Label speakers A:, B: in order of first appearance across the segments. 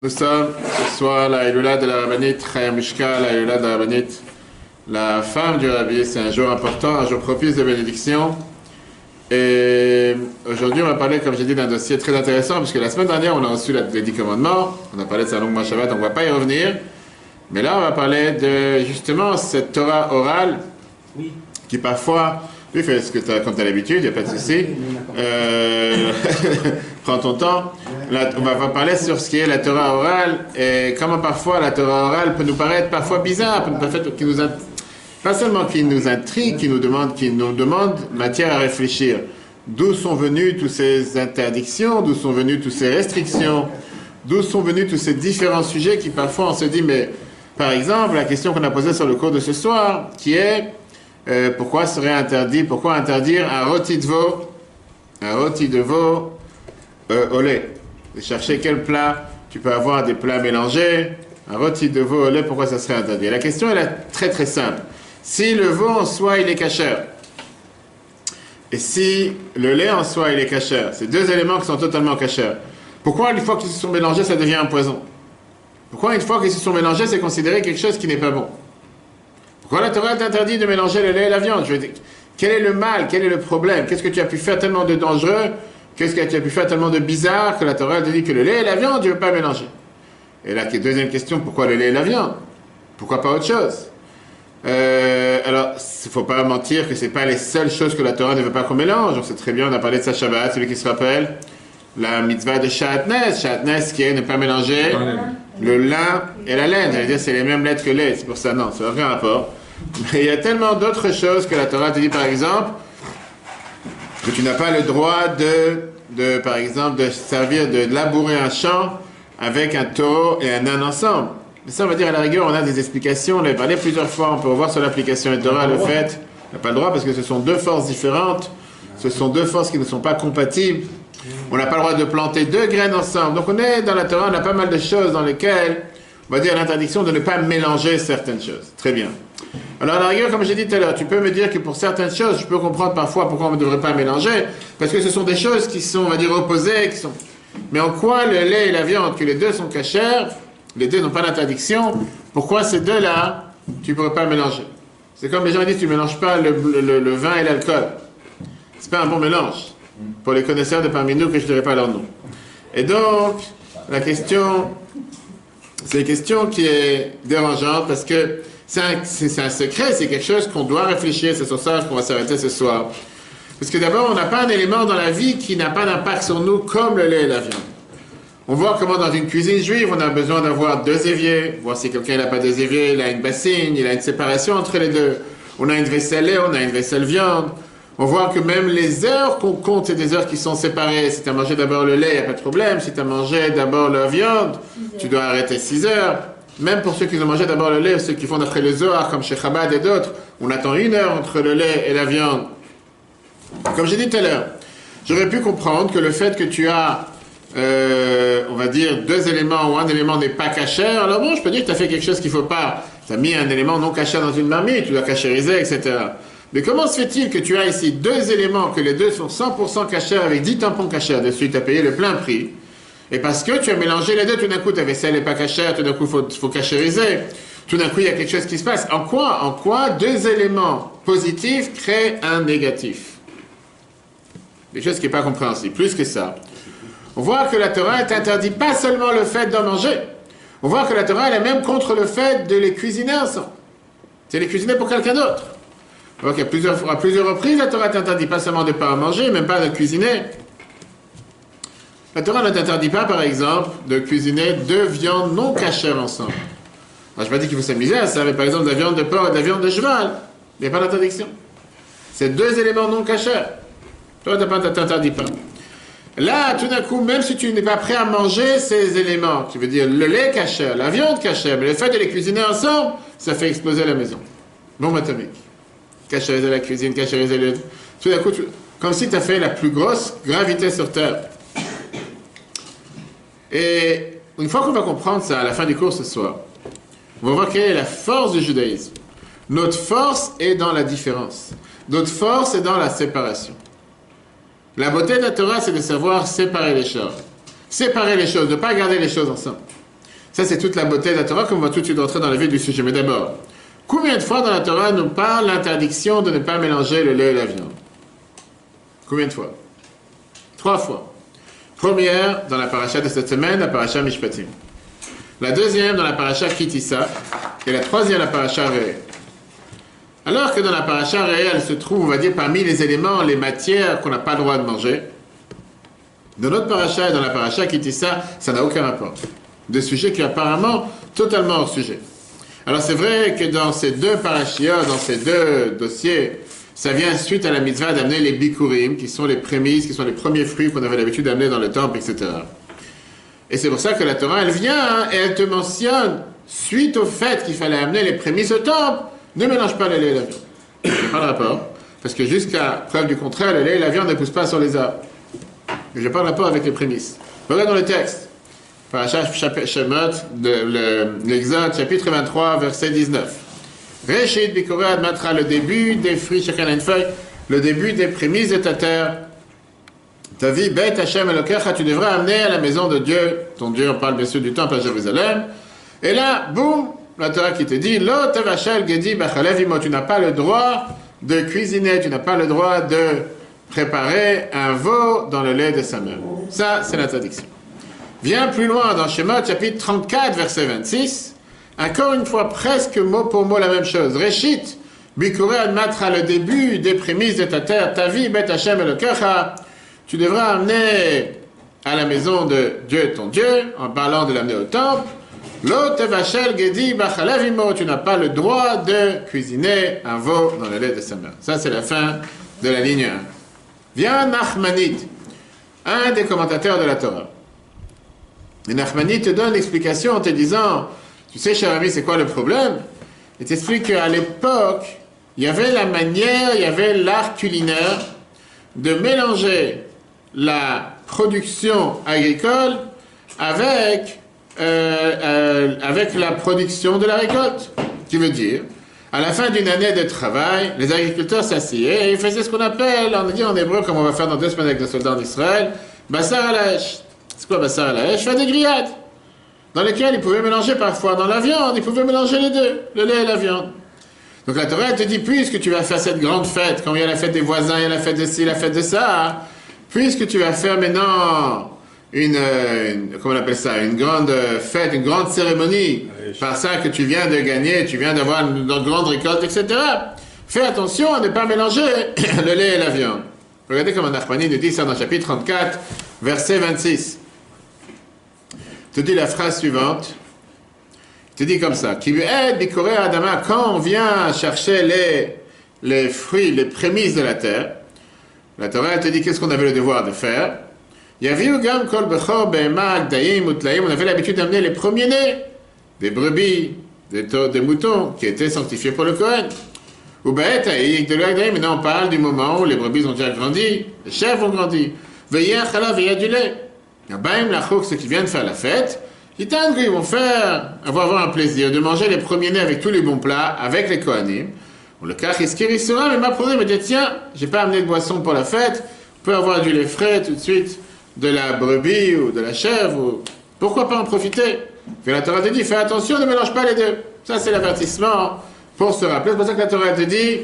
A: Nous sommes ce soir la Elula de la Rabbanite, Chaya Mishka, la Elula de la Rabbanite, la femme du Rabbi. C'est un jour important, un jour propice de bénédiction. Et aujourd'hui, on va parler, comme j'ai dit, d'un dossier très intéressant, puisque la semaine dernière, on a reçu les dix commandements. On a parlé de sa longue Shabbat, on ne va pas y revenir. Mais là, on va parler de justement cette Torah orale qui parfois oui, fais ce que tu as comme tu as l'habitude, il n'y a pas de souci. Euh, prends ton temps. On va parler sur ce qui est la Torah orale et comment parfois la Torah orale peut nous paraître parfois bizarre, peut pas seulement qui nous intrigue, qui nous demande, qui nous demande matière à réfléchir. D'où sont venues toutes ces interdictions, d'où sont venues toutes ces restrictions, d'où sont venus tous ces différents sujets qui parfois on se dit, mais par exemple, la question qu'on a posée sur le cours de ce soir, qui est euh, pourquoi serait interdit, pourquoi interdire un rôti de veau, un rôti de veau euh, au lait? De chercher quel plat, tu peux avoir des plats mélangés, un rôti de veau au lait, pourquoi ça serait interdit? La question elle est très très simple. Si le veau en soi il est cachère, et si le lait en soi il est cachère, c'est deux éléments qui sont totalement cachères, pourquoi une fois qu'ils se sont mélangés ça devient un poison? Pourquoi une fois qu'ils se sont mélangés c'est considéré quelque chose qui n'est pas bon? Pourquoi la Torah t'interdit de mélanger le lait et la viande? Quel est le mal? Quel est le problème? Qu'est-ce que tu as pu faire tellement de dangereux Qu'est-ce que tu as pu faire tellement de bizarre que la Torah te dit que le lait et la viande, tu ne veux pas mélanger? Et là, deuxième question, pourquoi le lait et la viande? Pourquoi pas autre chose? Euh, alors, il ne faut pas mentir que ce n'est pas les seules choses que la Torah ne veut pas qu'on mélange. On sait très bien, on a parlé de sa Shabbat, celui qui se rappelle, la mitzvah de Shatnes, Shatnes qui est ne pas mélanger le lin et la laine. cest dire c'est les mêmes lettres que lait, c'est pour ça, non, ça n'a aucun rapport. Mais il y a tellement d'autres choses que la Torah te dit, par exemple, que tu n'as pas le droit de, de, par exemple, de servir, de labourer un champ avec un taureau et un âne ensemble. Mais ça, on va dire, à la rigueur, on a des explications, on l'a parlé plusieurs fois, on peut revoir sur l'application Torah le fait, on n'a pas le droit parce que ce sont deux forces différentes, ce sont deux forces qui ne sont pas compatibles. On n'a pas le droit de planter deux graines ensemble. Donc on est dans la Torah, on a pas mal de choses dans lesquelles on va dire l'interdiction de ne pas mélanger certaines choses. Très bien. Alors, à la rigueur, comme j'ai dit tout à l'heure, tu peux me dire que pour certaines choses, je peux comprendre parfois pourquoi on ne devrait pas mélanger, parce que ce sont des choses qui sont, on va dire, opposées, qui sont... Mais en quoi le lait et la viande, que les deux sont cachères, les deux n'ont pas d'interdiction, pourquoi ces deux-là, tu ne pourrais pas mélanger? C'est comme les gens disent, tu ne mélanges pas le, vin et l'alcool. C'est pas un bon mélange. Pour les connaisseurs de parmi nous, que je ne dirai pas leur nom. Et donc, la question, c'est une question qui est dérangeante parce que c'est un, secret, c'est quelque chose qu'on doit réfléchir, c'est sur ça qu'on va s'arrêter ce soir. Parce que d'abord, on n'a pas un élément dans la vie qui n'a pas d'impact sur nous comme le lait et la viande. On voit comment dans une cuisine juive, on a besoin d'avoir deux éviers, voir si quelqu'un n'a pas deux éviers, il a une bassine, il a une séparation entre les deux. On a une vaisselle lait, on a une vaisselle viande. On voit que même les heures qu'on compte, c'est des heures qui sont séparées. Si tu as mangé d'abord le lait, il n'y a pas de problème. Si tu as mangé d'abord la viande, tu dois arrêter 6 heures. Même pour ceux qui ont mangé d'abord le lait, ceux qui font d'après les Zohar, comme chez Chabad et d'autres, on attend une heure entre le lait et la viande. Comme j'ai dit tout à l'heure, j'aurais pu comprendre que le fait que tu as, euh, on va dire, deux éléments ou un élément n'est pas caché, alors bon, je peux dire que tu as fait quelque chose qu'il ne faut pas. Tu as mis un élément non caché dans une marmite, tu dois cachériser, etc. Mais comment se fait-il que tu as ici deux éléments, que les deux sont 100% cachés avec 10 tampons cachés dessus, tu as payé le plein prix et parce que tu as mélangé les deux, tout d'un coup, ta vaisselle n'est pas cachère, tout d'un coup, il faut, faut cachériser. Tout d'un coup, il y a quelque chose qui se passe. En quoi, en quoi deux éléments positifs créent un négatif? Des choses qui n'est pas compréhensible. Plus que ça. On voit que la Torah t'interdit pas seulement le fait d'en manger. On voit que la Torah, elle est même contre le fait de les cuisiner ensemble. C'est les cuisiner pour quelqu'un d'autre. Donc, à plusieurs, à plusieurs reprises, la Torah t'interdit pas seulement de ne pas en manger, même pas de cuisiner. La Torah ne t'interdit pas, par exemple, de cuisiner deux viandes non cachères ensemble. Je ne pas dit qu'il faut s'amuser à ça, mais par exemple, de la viande de porc et de la viande de cheval. Il n'y a pas d'interdiction. C'est deux éléments non cachés. Toi, tu ne t'interdis pas. Là, tout d'un coup, même si tu n'es pas prêt à manger ces éléments, tu veux dire le lait caché, la viande cachée, mais le fait de les cuisiner ensemble, ça fait exploser la maison. Bombe atomique. Cachériser la cuisine, cachériser le... Tout d'un coup, comme si tu as fait la plus grosse gravité sur Terre. Et une fois qu'on va comprendre ça à la fin du cours ce soir, on va voir quelle est la force du judaïsme. Notre force est dans la différence. Notre force est dans la séparation. La beauté de la Torah, c'est de savoir séparer les choses. Séparer les choses, ne pas garder les choses ensemble. Ça, c'est toute la beauté de la Torah, qu'on va tout de suite rentrer dans la vie du sujet. Mais d'abord, combien de fois dans la Torah nous parle l'interdiction de ne pas mélanger le lait et la viande? Combien de fois? Trois fois. Première, dans la paracha de cette semaine, la paracha Mishpatim. La deuxième, dans la paracha Kitissa. Et la troisième, la paracha Réé. Alors que dans la paracha elle se trouve, on va dire, parmi les éléments, les matières qu'on n'a pas le droit de manger. Dans notre paracha et dans la paracha Kitissa, ça n'a aucun rapport. Des sujets qui apparemment totalement hors sujet. Alors c'est vrai que dans ces deux parachiotes, dans ces deux dossiers, ça vient suite à la mitzvah d'amener les bikurim, qui sont les prémices, qui sont les premiers fruits qu'on avait l'habitude d'amener dans le temple, etc. Et c'est pour ça que la Torah, elle vient hein, et elle te mentionne, suite au fait qu'il fallait amener les prémices au temple, ne mélange pas le lait et la viande. Il pas de rapport. Parce que jusqu'à preuve du contraire, le lait et la viande ne poussent pas sur les arbres. Je n'ai pas de rapport avec les prémices. Regarde dans le texte. Parachat Shemot, de l'Exode, chapitre 23, verset 19. Réchid Bikorat mettra le début des fruits, chacun a une feuille, le début des prémices de ta terre. Ta vie, bête Hashem Elokecha, tu devrais amener à la maison de Dieu, ton Dieu, on parle bien sûr du temple à Jérusalem. Et là, boum, la Torah qui te dit, Lo Gedi tu n'as pas le droit de cuisiner, tu n'as pas le droit de préparer un veau dans le lait de sa mère. Ça, c'est l'interdiction. Viens plus loin dans Shemot, chapitre 34, verset 26. Encore une fois, presque mot pour mot la même chose. Réchit, Bikuret matra le début des prémices de ta terre, ta vie, Bet Hashem le Tu devras amener à la maison de Dieu ton Dieu, en parlant de l'amener au temple. L'otevachel gedi bachalavimo, tu n'as pas le droit de cuisiner un veau dans le lait de sa mère. Ça, c'est la fin de la ligne 1. Viens Nachmanit, un des commentateurs de la Torah. Et Nachmanit te donne l'explication en te disant Tu sais, cher ami, c'est quoi le problème? Il t'explique qu'à l'époque, il y avait la manière, il y avait l'art culinaire de mélanger la production agricole avec, euh, euh, avec la production de la récolte. Qui veut dire, à la fin d'une année de travail, les agriculteurs s'assiedent et ils faisaient ce qu'on appelle, on dit en hébreu, comme on va faire dans deux semaines avec les soldats d'Israël, Bassar al c'est quoi Bassar la Je fais des grillades dans lesquelles ils pouvaient mélanger parfois dans la viande, ils pouvaient mélanger les deux, le lait et la viande. Donc la Torah te dit, puisque tu vas faire cette grande fête, quand il y a la fête des voisins, il y a la fête de ci, la fête de ça, puisque tu vas faire maintenant une, comment on appelle ça, une grande fête, une grande cérémonie, par ça que tu viens de gagner, tu viens d'avoir une, grande récolte, etc. Fais attention à ne pas mélanger le lait et la viande. Regardez comment Nachmani nous dit ça dans le chapitre 34, verset 26 te dit la phrase suivante. te dit comme ça. Qui Adama, quand on vient chercher les, les fruits, les prémices de la terre, la Torah te dit qu'est-ce qu'on avait le devoir de faire? On avait l'habitude d'amener les premiers-nés, des brebis, des, des, moutons, qui étaient sanctifiés pour le Kohen. Ou maintenant on parle du moment où les brebis ont déjà grandi, les chèvres ont grandi. Veillez à du lait. Baim Lachok, ceux qui viennent faire la fête, ils vont faire, vont avoir un plaisir de manger les premiers-nés avec tous les bons plats, avec les Kohanim. Le cas sera, mais ma me dit tiens, j'ai pas amené de boisson pour la fête, on peut avoir du lait frais tout de suite, de la brebis ou de la chèvre, ou... pourquoi pas en profiter Mais la Torah te dit, fais attention, ne mélange pas les deux. Ça, c'est l'avertissement pour se rappeler. C'est pour ça que la Torah te dit,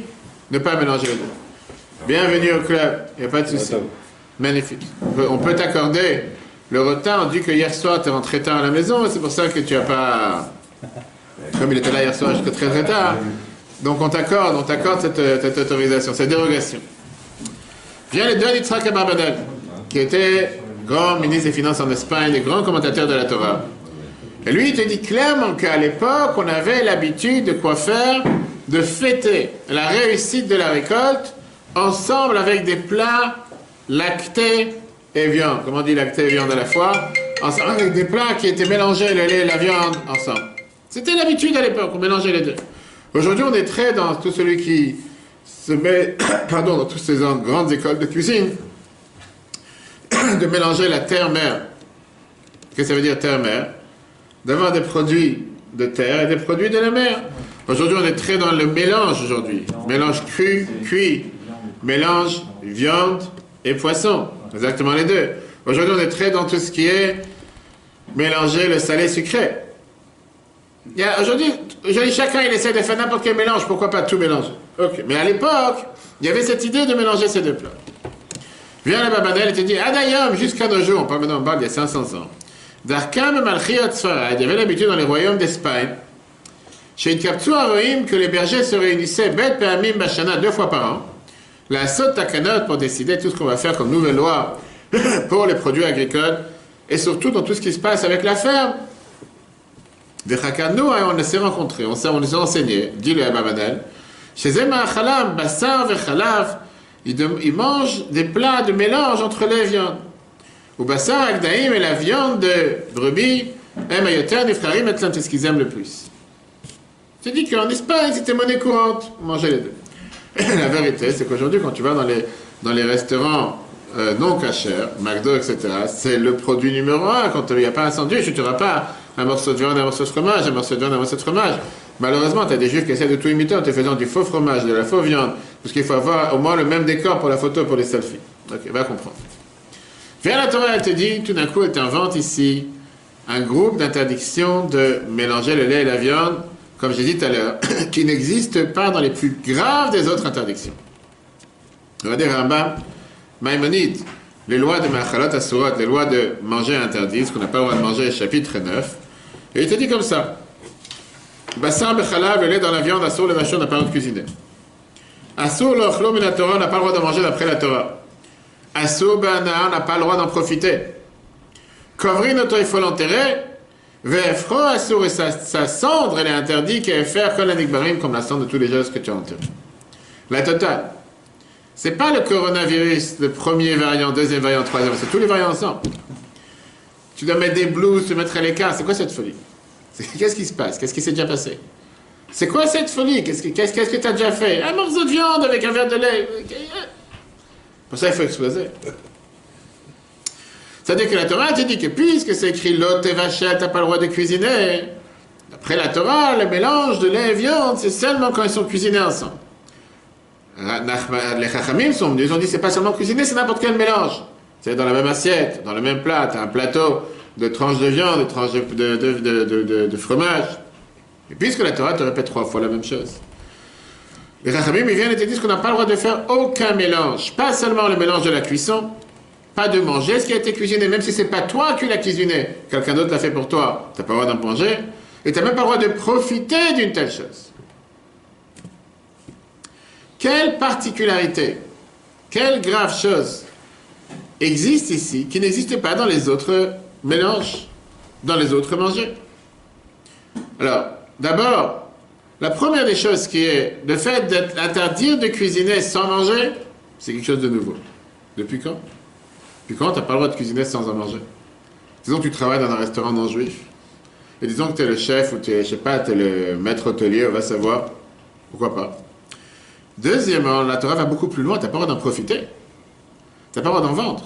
A: ne pas mélanger les deux. Bienvenue au club, il n'y a pas de souci. Magnifique. On peut t'accorder le retard, dit que hier soir, tu es rentré tard à la maison, c'est pour ça que tu n'as pas. Comme il était là hier soir jusqu'à très très tard. Donc on t'accorde, on t'accorde cette, autorisation, cette dérogation. Vient le deux Yitzhak Abarbanel, qui était grand ministre des Finances en Espagne, et grand commentateur de la Torah. Et lui, il te dit clairement qu'à l'époque, on avait l'habitude de quoi faire? De fêter la réussite de la récolte ensemble avec des plats lactés et viande, comment on dit lacté et viande à la fois, ensemble avec des plats qui étaient mélangés, le lait et la viande, ensemble. C'était l'habitude à l'époque, on mélangeait les deux. Aujourd'hui, on est très dans tout celui qui se met, pardon, dans toutes ces grandes écoles de cuisine, de mélanger la terre-mer. Qu'est-ce que ça veut dire terre-mer D'avoir des produits de terre et des produits de la mer. Aujourd'hui, on est très dans le mélange aujourd'hui. Mélange cru, cuit. Mélange viande et poisson. Exactement les deux. Aujourd'hui, on est très dans tout ce qui est mélanger le salé sucré. Aujourd'hui, chacun il essaie de faire n'importe quel mélange, pourquoi pas tout mélanger? Ok, mais à l'époque, il y avait cette idée de mélanger ces deux plats. Vient la Babanel et te dit, Adayom, jusqu'à nos jours, on parle maintenant, on parle il y a 500 ans. D'Arkam Malchiot il y avait l'habitude dans les royaumes d'Espagne, chez une Aroim, que les bergers se réunissaient, Bet Peamim Bashana, deux fois par an, la Sot Takanot pour décider tout ce qu'on va faire comme nouvelle loi pour les produits agricoles, et surtout dans tout ce qui se passe avec la ferme. Vechakanou, on s'est rencontrés, on s'est enseigné, dit le Ababanel, chez Zema Chalam, Bassar Vechalav, ils mangent des plats de mélange entre les viandes. Ou Bassar Agdaïm et la viande de brebis, Emayoter, Nefrarim, et c'est ce qu'ils aiment le plus. C'est dit qu'en Espagne, c'était monnaie courante, manger les deux. la vérité, c'est qu'aujourd'hui, quand tu vas dans les, dans les restaurants euh, non cachers, McDo, etc., c'est le produit numéro un. Quand il n'y a pas un sandwich, tu n'auras pas un morceau de viande, un morceau de fromage, un morceau de viande, un morceau de fromage. Malheureusement, tu as des juifs qui essaient de tout imiter en te faisant du faux fromage, de la fausse viande, parce qu'il faut avoir au moins le même décor pour la photo, pour les selfies. Ok, va comprendre. Viens la Torah, elle te dit, tout d'un coup, elle t'invente ici un groupe d'interdiction de mélanger le lait et la viande comme j'ai dit tout à l'heure, qui n'existe pas dans les plus graves des autres interdictions. Regardez Rambam, Maïmonide, les lois de Machalot Asurot, les lois de manger interdit, ce qu'on n'a pas le droit de manger, chapitre 9, et il te dit comme ça. Bassar Bechalav, le lait dans la viande, Assur le vachon n'a pas le droit de cuisiner. Assur le Ochlo Torah n'a pas le droit de manger d'après la Torah. Assur Be'anah n'a pas le droit d'en profiter. Kovri notre il faut l'enterrer, Assour et sa, cendre, elle est interdite qu'elle faire comme la comme la cendre de tous les gestes que tu as enterrés. La totale. C'est pas le coronavirus, le premier variant, deuxième variant, troisième, c'est tous les variants ensemble. Tu dois mettre des blouses, tu mettre à l'écart. C'est quoi cette folie? Qu'est-ce qui se passe? Qu'est-ce qui s'est déjà passé? C'est quoi cette folie? Qu'est-ce que tu as déjà fait? Un morceau de viande avec un verre de lait. Pour ça, il faut exploser. C'est-à-dire que la Torah te dit que puisque c'est écrit l'hôte et vachette, t'as pas le droit de cuisiner. D'après la Torah, le mélange de lait et viande, c'est seulement quand ils sont cuisinés ensemble. Les Chachamim sont venus, ils ont dit c'est pas seulement cuisiner, c'est n'importe quel mélange. C'est dans la même assiette, dans le même plat, tu as un plateau de tranches de viande, de tranches de, fromage. Et puisque la Torah te répète trois fois la même chose. Les Chachamim, ils viennent et te disent qu'on n'a pas le droit de faire aucun mélange. Pas seulement le mélange de la cuisson, pas de manger ce qui a été cuisiné, même si c'est pas toi qui l'as cuisiné, quelqu'un d'autre l'a fait pour toi, tu n'as pas le droit d'en manger, et tu n'as même pas le droit de profiter d'une telle chose. Quelle particularité, quelle grave chose existe ici qui n'existe pas dans les autres mélanges, dans les autres mangés Alors, d'abord, la première des choses qui est le fait d'interdire de cuisiner sans manger, c'est quelque chose de nouveau. Depuis quand? Puis tu n'as pas le droit de cuisiner sans en manger? Disons que tu travailles dans un restaurant non juif. Et disons que tu es le chef ou tu es, je sais pas, tu es le maître hôtelier, on va savoir. Pourquoi pas? Deuxièmement, la Torah va beaucoup plus loin, tu n'as pas le droit d'en profiter. Tu n'as pas le droit d'en vendre.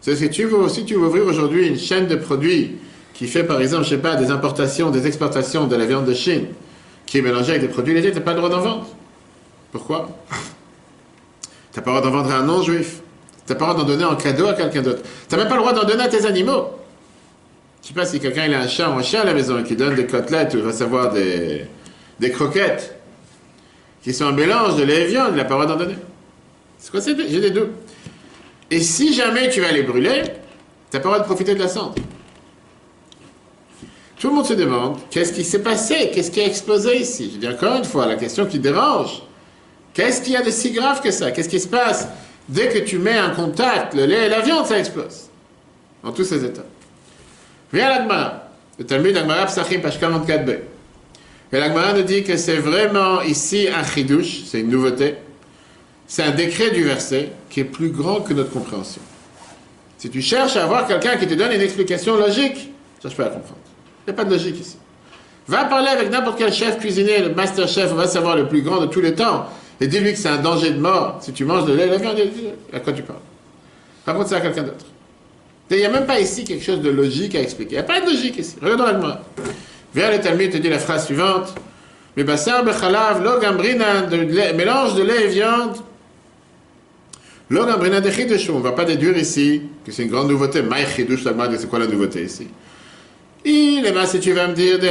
A: C'est si tu veux, si tu veux ouvrir aujourd'hui une chaîne de produits qui fait par exemple, je sais pas, des importations, des exportations de la viande de Chine, qui est mélangée avec des produits légers, tu n'as pas le droit d'en vendre. Pourquoi? Tu n'as pas le droit d'en vendre à un non-juif. Tu n'as pas le droit d'en donner en cadeau à quelqu'un d'autre. Tu n'as même pas le droit d'en donner à tes animaux. Je sais pas si quelqu'un a un chat ou un chien à la maison qui donne des côtelettes ou savoir des, des croquettes qui sont un mélange de lait et viande, il n'a pas le droit d'en donner. C'est quoi c'est J'ai des doutes. Et si jamais tu vas les brûler, tu n'as pas le droit de profiter de la cendre. Tout le monde se demande qu'est-ce qui s'est passé, qu'est-ce qui a explosé ici? Je dis encore une fois, la question qui dérange. Qu'est-ce qu'il y a de si grave que ça? Qu'est-ce qui se passe? Dès que tu mets en contact le lait et la viande, ça explose. Dans tous ces états. Viens l'Agmara. Le Talmud Agmara Psachim, page 44b. Et l'Agmara nous dit que c'est vraiment ici un chidouche, c'est une nouveauté. C'est un décret du verset qui est plus grand que notre compréhension. Si tu cherches à avoir quelqu'un qui te donne une explication logique, cherche pas à comprendre. Il n'y a pas de logique ici. Va parler avec n'importe quel chef cuisinier, le master chef, on va savoir le plus grand de tous les temps et dis-lui que c'est un danger de mort si tu manges de lait, la viande, à quoi tu parles? Par contre, c'est à quelqu'un d'autre. Il n'y a même pas ici quelque chose de logique à expliquer. Il n'y a pas de logique ici. Regarde dans la Viens le Talmud te dit la phrase suivante. Mais basar bechalav, lo de mélange de lait et viande. Lo gambrina de chidush. On ne va pas déduire ici que c'est une grande nouveauté. Maï chidush, c'est quoi la nouveauté ici? Il est si tu vas me dire de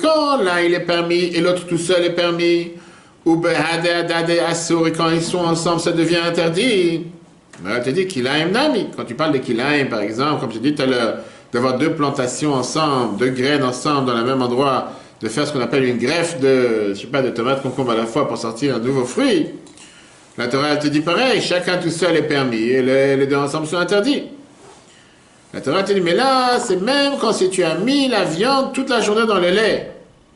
A: quand l'un est permis et l'autre tout seul est permis, ou Adade quand ils sont ensemble, ça devient interdit. Mais elle te dit Kilaim Nami. Quand tu parles de Kilaim, par exemple, comme je dit tout à l'heure, d'avoir deux plantations ensemble, deux graines ensemble dans le même endroit, de faire ce qu'on appelle une greffe de, je sais pas, de tomates concombre à la fois pour sortir un nouveau fruit. La Torah, te dit pareil, chacun tout seul est permis et les deux ensemble sont interdits. La Torah te dit, mais là, c'est même quand si tu as mis la viande toute la journée dans le lait,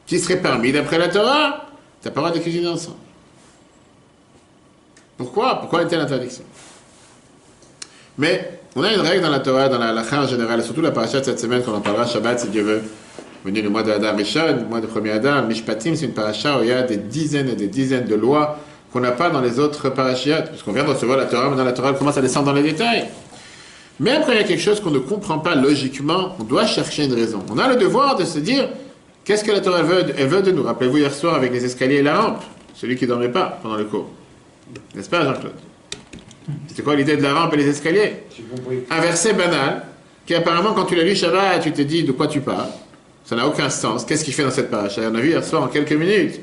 A: qui serait permis d'après la Torah, tu n'as pas le droit de cuisiner ensemble. Pourquoi? Pourquoi une telle interdiction Mais on a une règle dans la Torah, dans la lacha en général, et surtout la paracha cette semaine, qu'on en parlera Shabbat si Dieu veut, venu le mois de Adam Rishon, le mois de premier Adam, Mishpatim, c'est une paracha où il y a des dizaines et des dizaines de lois qu'on n'a pas dans les autres parachiotes, parce qu'on vient de recevoir la Torah, mais dans la Torah, commence à descendre dans les détails. Même quand il y a quelque chose qu'on ne comprend pas logiquement, on doit chercher une raison. On a le devoir de se dire, qu'est-ce que la Torah veut, elle veut de nous? Rappelez-vous hier soir avec les escaliers et la rampe, celui qui ne dormait pas pendant le cours. N'est-ce pas, Jean-Claude? C'était quoi l'idée de la rampe et les escaliers? Un verset banal, qui apparemment, quand tu l'as lu Shabbat, tu te dis de quoi tu parles? Ça n'a aucun sens. Qu'est-ce qu'il fait dans cette paracha? On a vu hier soir en quelques minutes.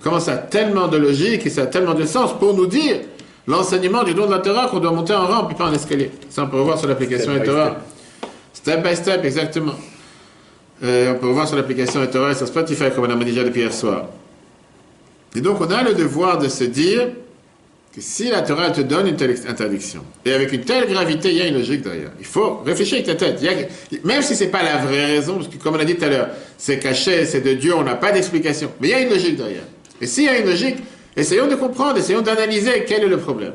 A: Comment ça a tellement de logique et ça a tellement de sens pour nous dire l'enseignement du don de la Torah qu'on doit monter en rampe et pas en escalier. Ça, on peut revoir sur l'application Torah. Step by step, exactement. Euh, on peut revoir sur l'application Torah et sur Spotify, comme on a déjà depuis hier soir. Et donc, on a le devoir de se dire que si la Torah te donne une telle interdiction, et avec une telle gravité, il y a une logique derrière. Il faut réfléchir avec ta tête. même si ce n'est pas la vraie raison, parce que comme on a dit tout à l'heure, c'est caché, c'est de Dieu, on n'a pas d'explication. Mais il y a une logique derrière. Et s'il y a une logique, essayons de comprendre, essayons d'analyser quel est le problème.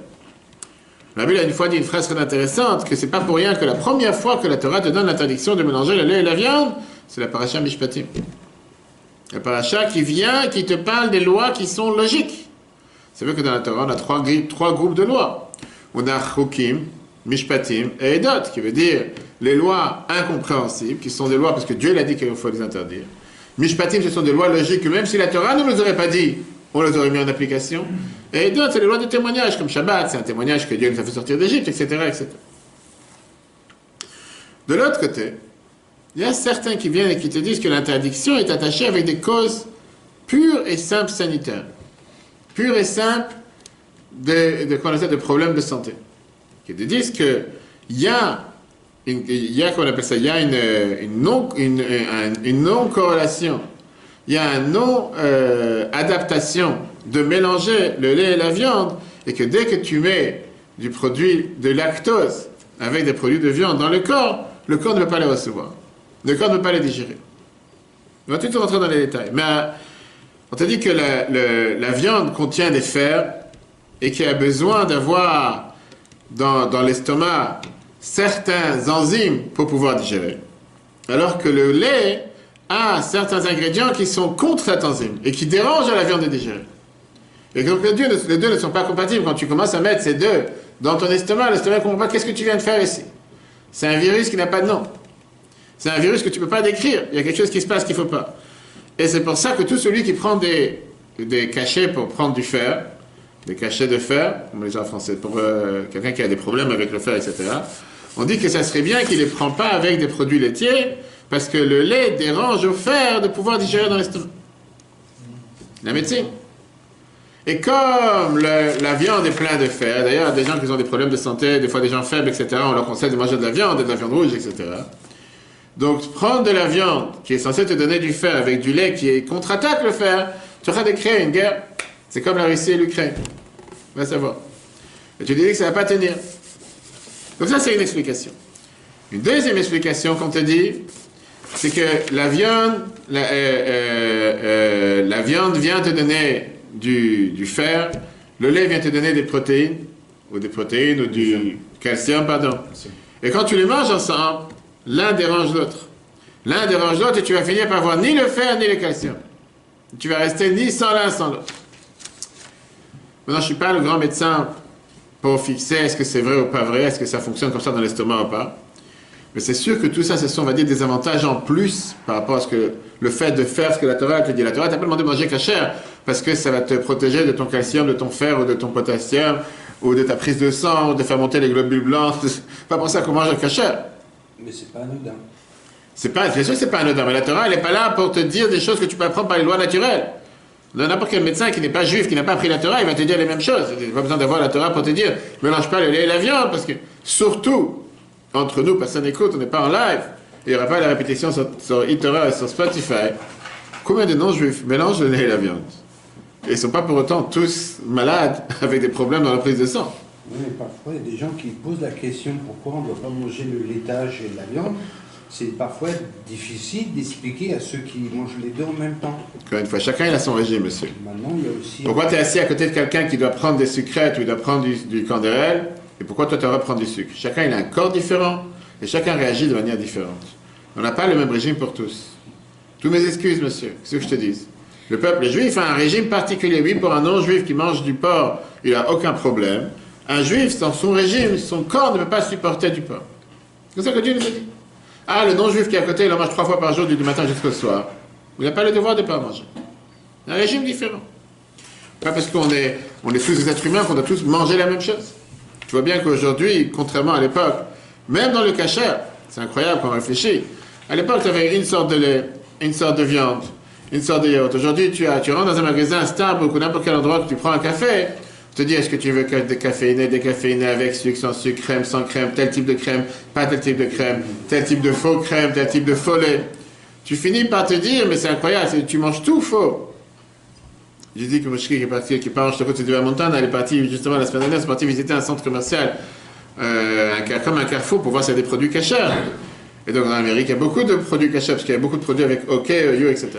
A: La Bible a une fois dit une phrase très intéressante, que c'est pas pour rien que la première fois que la Torah te donne l'interdiction de mélanger le lait et la viande, c'est la paracha Mishpatim. La paracha qui vient, qui te parle des lois qui sont logiques. C'est vrai que dans la Torah, on a trois, groupes de lois. On a Chukim, Mishpatim et Edot, qui veut dire les lois incompréhensibles, qui sont des lois parce que Dieu l'a dit qu'il faut les interdire. Mishpatim, ce sont des lois logiques que même si la Torah ne nous aurait pas dit, on les aurait mis en application. Et d'autres, c'est les lois de témoignage, comme Shabbat, c'est un témoignage que Dieu nous a fait sortir d'Égypte, etc., etc. De l'autre côté, il y a certains qui viennent et qui te disent que l'interdiction est attachée avec des causes pures et simples sanitaires. Pures et simples de, de, de problèmes de santé. Qui te disent qu'il y a il y a, appelle ça, il y a une, une non, une, une non-corrélation, il y a une non-adaptation de mélanger le lait et la viande, et que dès que tu mets du produit de lactose avec des produits de viande dans le corps, le corps ne peut pas les recevoir. Le corps ne peut pas les digérer. On va tout rentrer dans les détails. Mais euh, on t'a dit que la, viande contient des fers et qu'il a besoin d'avoir dans, dans l'estomac certains enzymes pour pouvoir digérer. Alors que le lait a certains ingrédients qui sont contre cet enzyme et qui dérangent la viande de digérer. Et donc les deux, ne sont pas compatibles. Quand tu commences à mettre ces deux dans ton estomac, l'estomac ne comprend pas qu'est-ce que tu viens de faire ici. C'est un virus qui n'a pas de nom. C'est un virus que tu ne peux pas décrire. Il y a quelque chose qui se passe qu'il ne faut pas. Et c'est pour ça que tout celui qui prend des, des cachets pour prendre du fer, des cachets de fer, comme les gens français, pour euh, quelqu'un qui a des problèmes avec le fer, etc., on dit que ça serait bien qu'il ne les prend pas avec des produits laitiers, parce que le lait dérange au fer de pouvoir digérer dans l'estomac. La médecine. Et comme la viande est pleine de fer, d'ailleurs, des gens qui ont des problèmes de santé, des fois des gens faibles, etc., on leur conseille de manger de la viande, de la viande rouge, etc. Donc, prendre de la viande qui est censée te donner du fer avec du lait qui contre-attaque le fer, tu auras de créer une guerre. C'est comme la Russie et l'Ukraine. Va savoir. Et tu dis que ça ne va pas tenir. Donc ça, c'est une explication. Une deuxième explication qu'on te dit, c'est que la viande, la, euh, euh, euh, la, viande vient te donner du, du, fer, le lait vient te donner des protéines, ou des protéines, ou du calcium, pardon. Et quand tu les manges ensemble, l'un dérange l'autre. L'un dérange l'autre et tu vas finir par avoir ni le fer ni le calcium. Tu vas rester ni sans l'un sans l'autre. Maintenant, je ne suis pas le grand médecin pour fixer est-ce que c'est vrai ou pas vrai, est-ce que ça fonctionne comme ça dans l'estomac ou pas. Mais c'est sûr que tout ça, ce sont, on va dire, des avantages en plus par rapport à ce que le fait de faire ce que la Torah te dit. La Torah t'a pas demandé de manger cachère parce que ça va te protéger de ton calcium, de ton fer ou de ton potassium ou de ta prise de sang ou de faire monter les globules blancs. pas pour ça qu'on mange cachère.
B: Mais c'est pas anodin.
A: C'est pas, bien sûr que c'est pas anodin, mais la Torah, elle n'est pas là pour te dire des choses que tu peux apprendre par les lois naturelles. N'importe quel médecin qui n'est pas juif, qui n'a pas appris la Torah, il va te dire les mêmes choses. Il n'y a pas besoin d'avoir la Torah pour te dire, mélange pas le lait et la viande, parce que, surtout, entre nous, personne n'écoute, on n'est pas en live, il n'y aura pas la répétition sur, sur et sur Spotify. Combien de non-juifs mélangent le lait et la viande? Et ils ne sont pas pour autant tous malades avec des problèmes dans la prise de sang.
B: Oui, mais parfois, il y a des gens qui posent la question pourquoi on ne doit pas manger le laitage et la viande? C'est parfois difficile d'expliquer à ceux qui mangent les deux en même temps.
A: Encore une fois, chacun il a son régime, monsieur.
B: Maintenant, il y a aussi.
A: Pourquoi tu es assis à côté de quelqu'un qui doit prendre des sucrètes ou il doit prendre du, du candérel Et pourquoi toi tu dois prendre du sucre? Chacun il a un corps différent et chacun réagit de manière différente. On n'a pas le même régime pour tous. Tous mes excuses, monsieur, ce que je te dis. Le peuple juif a un régime particulier. Oui, pour un non-juif qui mange du porc, il n'a aucun problème. Un juif, dans son régime, son corps ne peut pas supporter du porc. C'est ça que Dieu nous dit. Ah, le non-juif qui est à côté, il en mange trois fois par jour, du matin jusqu'au soir. Il n'a pas le devoir de ne pas manger. Un régime différent. Pas parce qu'on est, on est tous des êtres humains qu'on doit tous manger la même chose. Tu vois bien qu'aujourd'hui, contrairement à l'époque, même dans le cachère, c'est incroyable quand on réfléchit. À l'époque, tu avais une sorte de lait, une sorte de viande, une sorte de yaourt. Aujourd'hui, tu, as, tu rentres dans un magasin, Starbucks ou n'importe quel endroit que tu prends un café, te dis est-ce que tu veux des caféinés avec sucre, sans sucre, crème, sans crème, tel type de crème, pas tel type de crème, tel type de faux crème, tel type de faux lait. Tu finis par te dire, mais c'est incroyable, tu manges tout faux. J'ai dit que Moshki qui est parti, qui part en Shtokot de la montagne, elle est partie justement la semaine dernière, elle est partie visiter un centre commercial, euh, un, comme un carrefour pour voir s'il y a des produits cachers. Et donc en Amérique, il y a beaucoup de produits cachers, parce qu'il y a beaucoup de produits avec OK, EU, etc.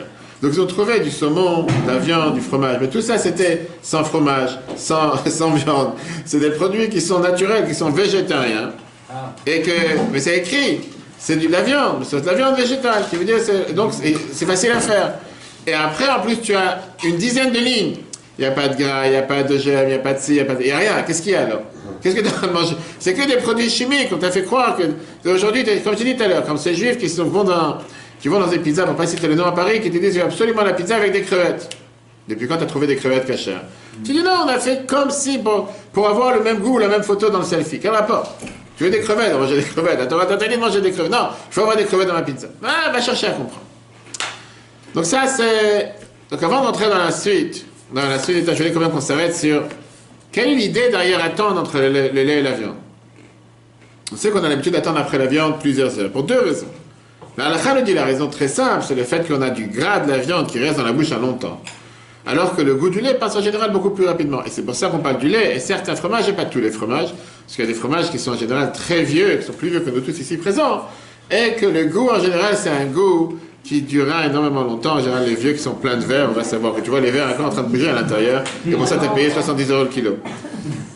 A: Donc ils ont trouvé du saumon, de la viande, du fromage. Mais tout ça, c'était sans fromage, sans, sans viande. C'est des produits qui sont naturels, qui sont végétariens.
B: Ah.
A: Et que, mais c'est écrit, c'est de la viande, c'est de la viande végétale. Qui veut dire, c'est- donc c'est facile à faire. Et après, en plus, tu as une dizaine de lignes. Il n'y a pas de gras, il n'y a pas de gemme, il n'y a pas de ci, il n'y a de... A rien. Qu'est-ce qu'il y a alors? Qu'est-ce que tu de manger? C'est que des produits chimiques. On t'a fait croire que... Aujourd'hui, comme je dit tout à l'heure, comme ces juifs qui, sont, vont dans, qui vont dans des pizzas, pour pas citer le nom à Paris, qui te disent, absolument la pizza avec des crevettes. Depuis quand tu as trouvé des crevettes cachères Tu dis non, on a fait comme si pour, pour avoir le même goût, la même photo dans le selfie. Quel rapport? Tu veux des crevettes? On des crevettes. Attends, t'as dit de manger des crevettes. Non, il faut avoir des crevettes dans ma pizza. Ah, va chercher à comprendre. Donc ça, c'est... Donc avant d'entrer dans la suite, dans la suite, je voulais quand même qu'on s'arrête sur quelle est l'idée derrière attendre entre le, le lait et la viande. On sait qu'on a l'habitude d'attendre après la viande plusieurs heures, pour deux raisons. La halakha nous dit la raison très simple, c'est le fait qu'on a du gras de la viande qui reste dans la bouche à longtemps. Alors que le goût du lait passe en général beaucoup plus rapidement. Et c'est pour ça qu'on parle du lait. Et certains fromages, et pas tous les fromages, parce qu'il y a des fromages qui sont en général très vieux, qui sont plus vieux que nous tous ici présents, et que le goût en général, c'est un goût qui durera énormément longtemps. En général, les vieux qui sont pleins de verre, on va savoir que tu vois les verres encore en train de bouger à l'intérieur, et pour ça, tu as payé 70 euros le kilo.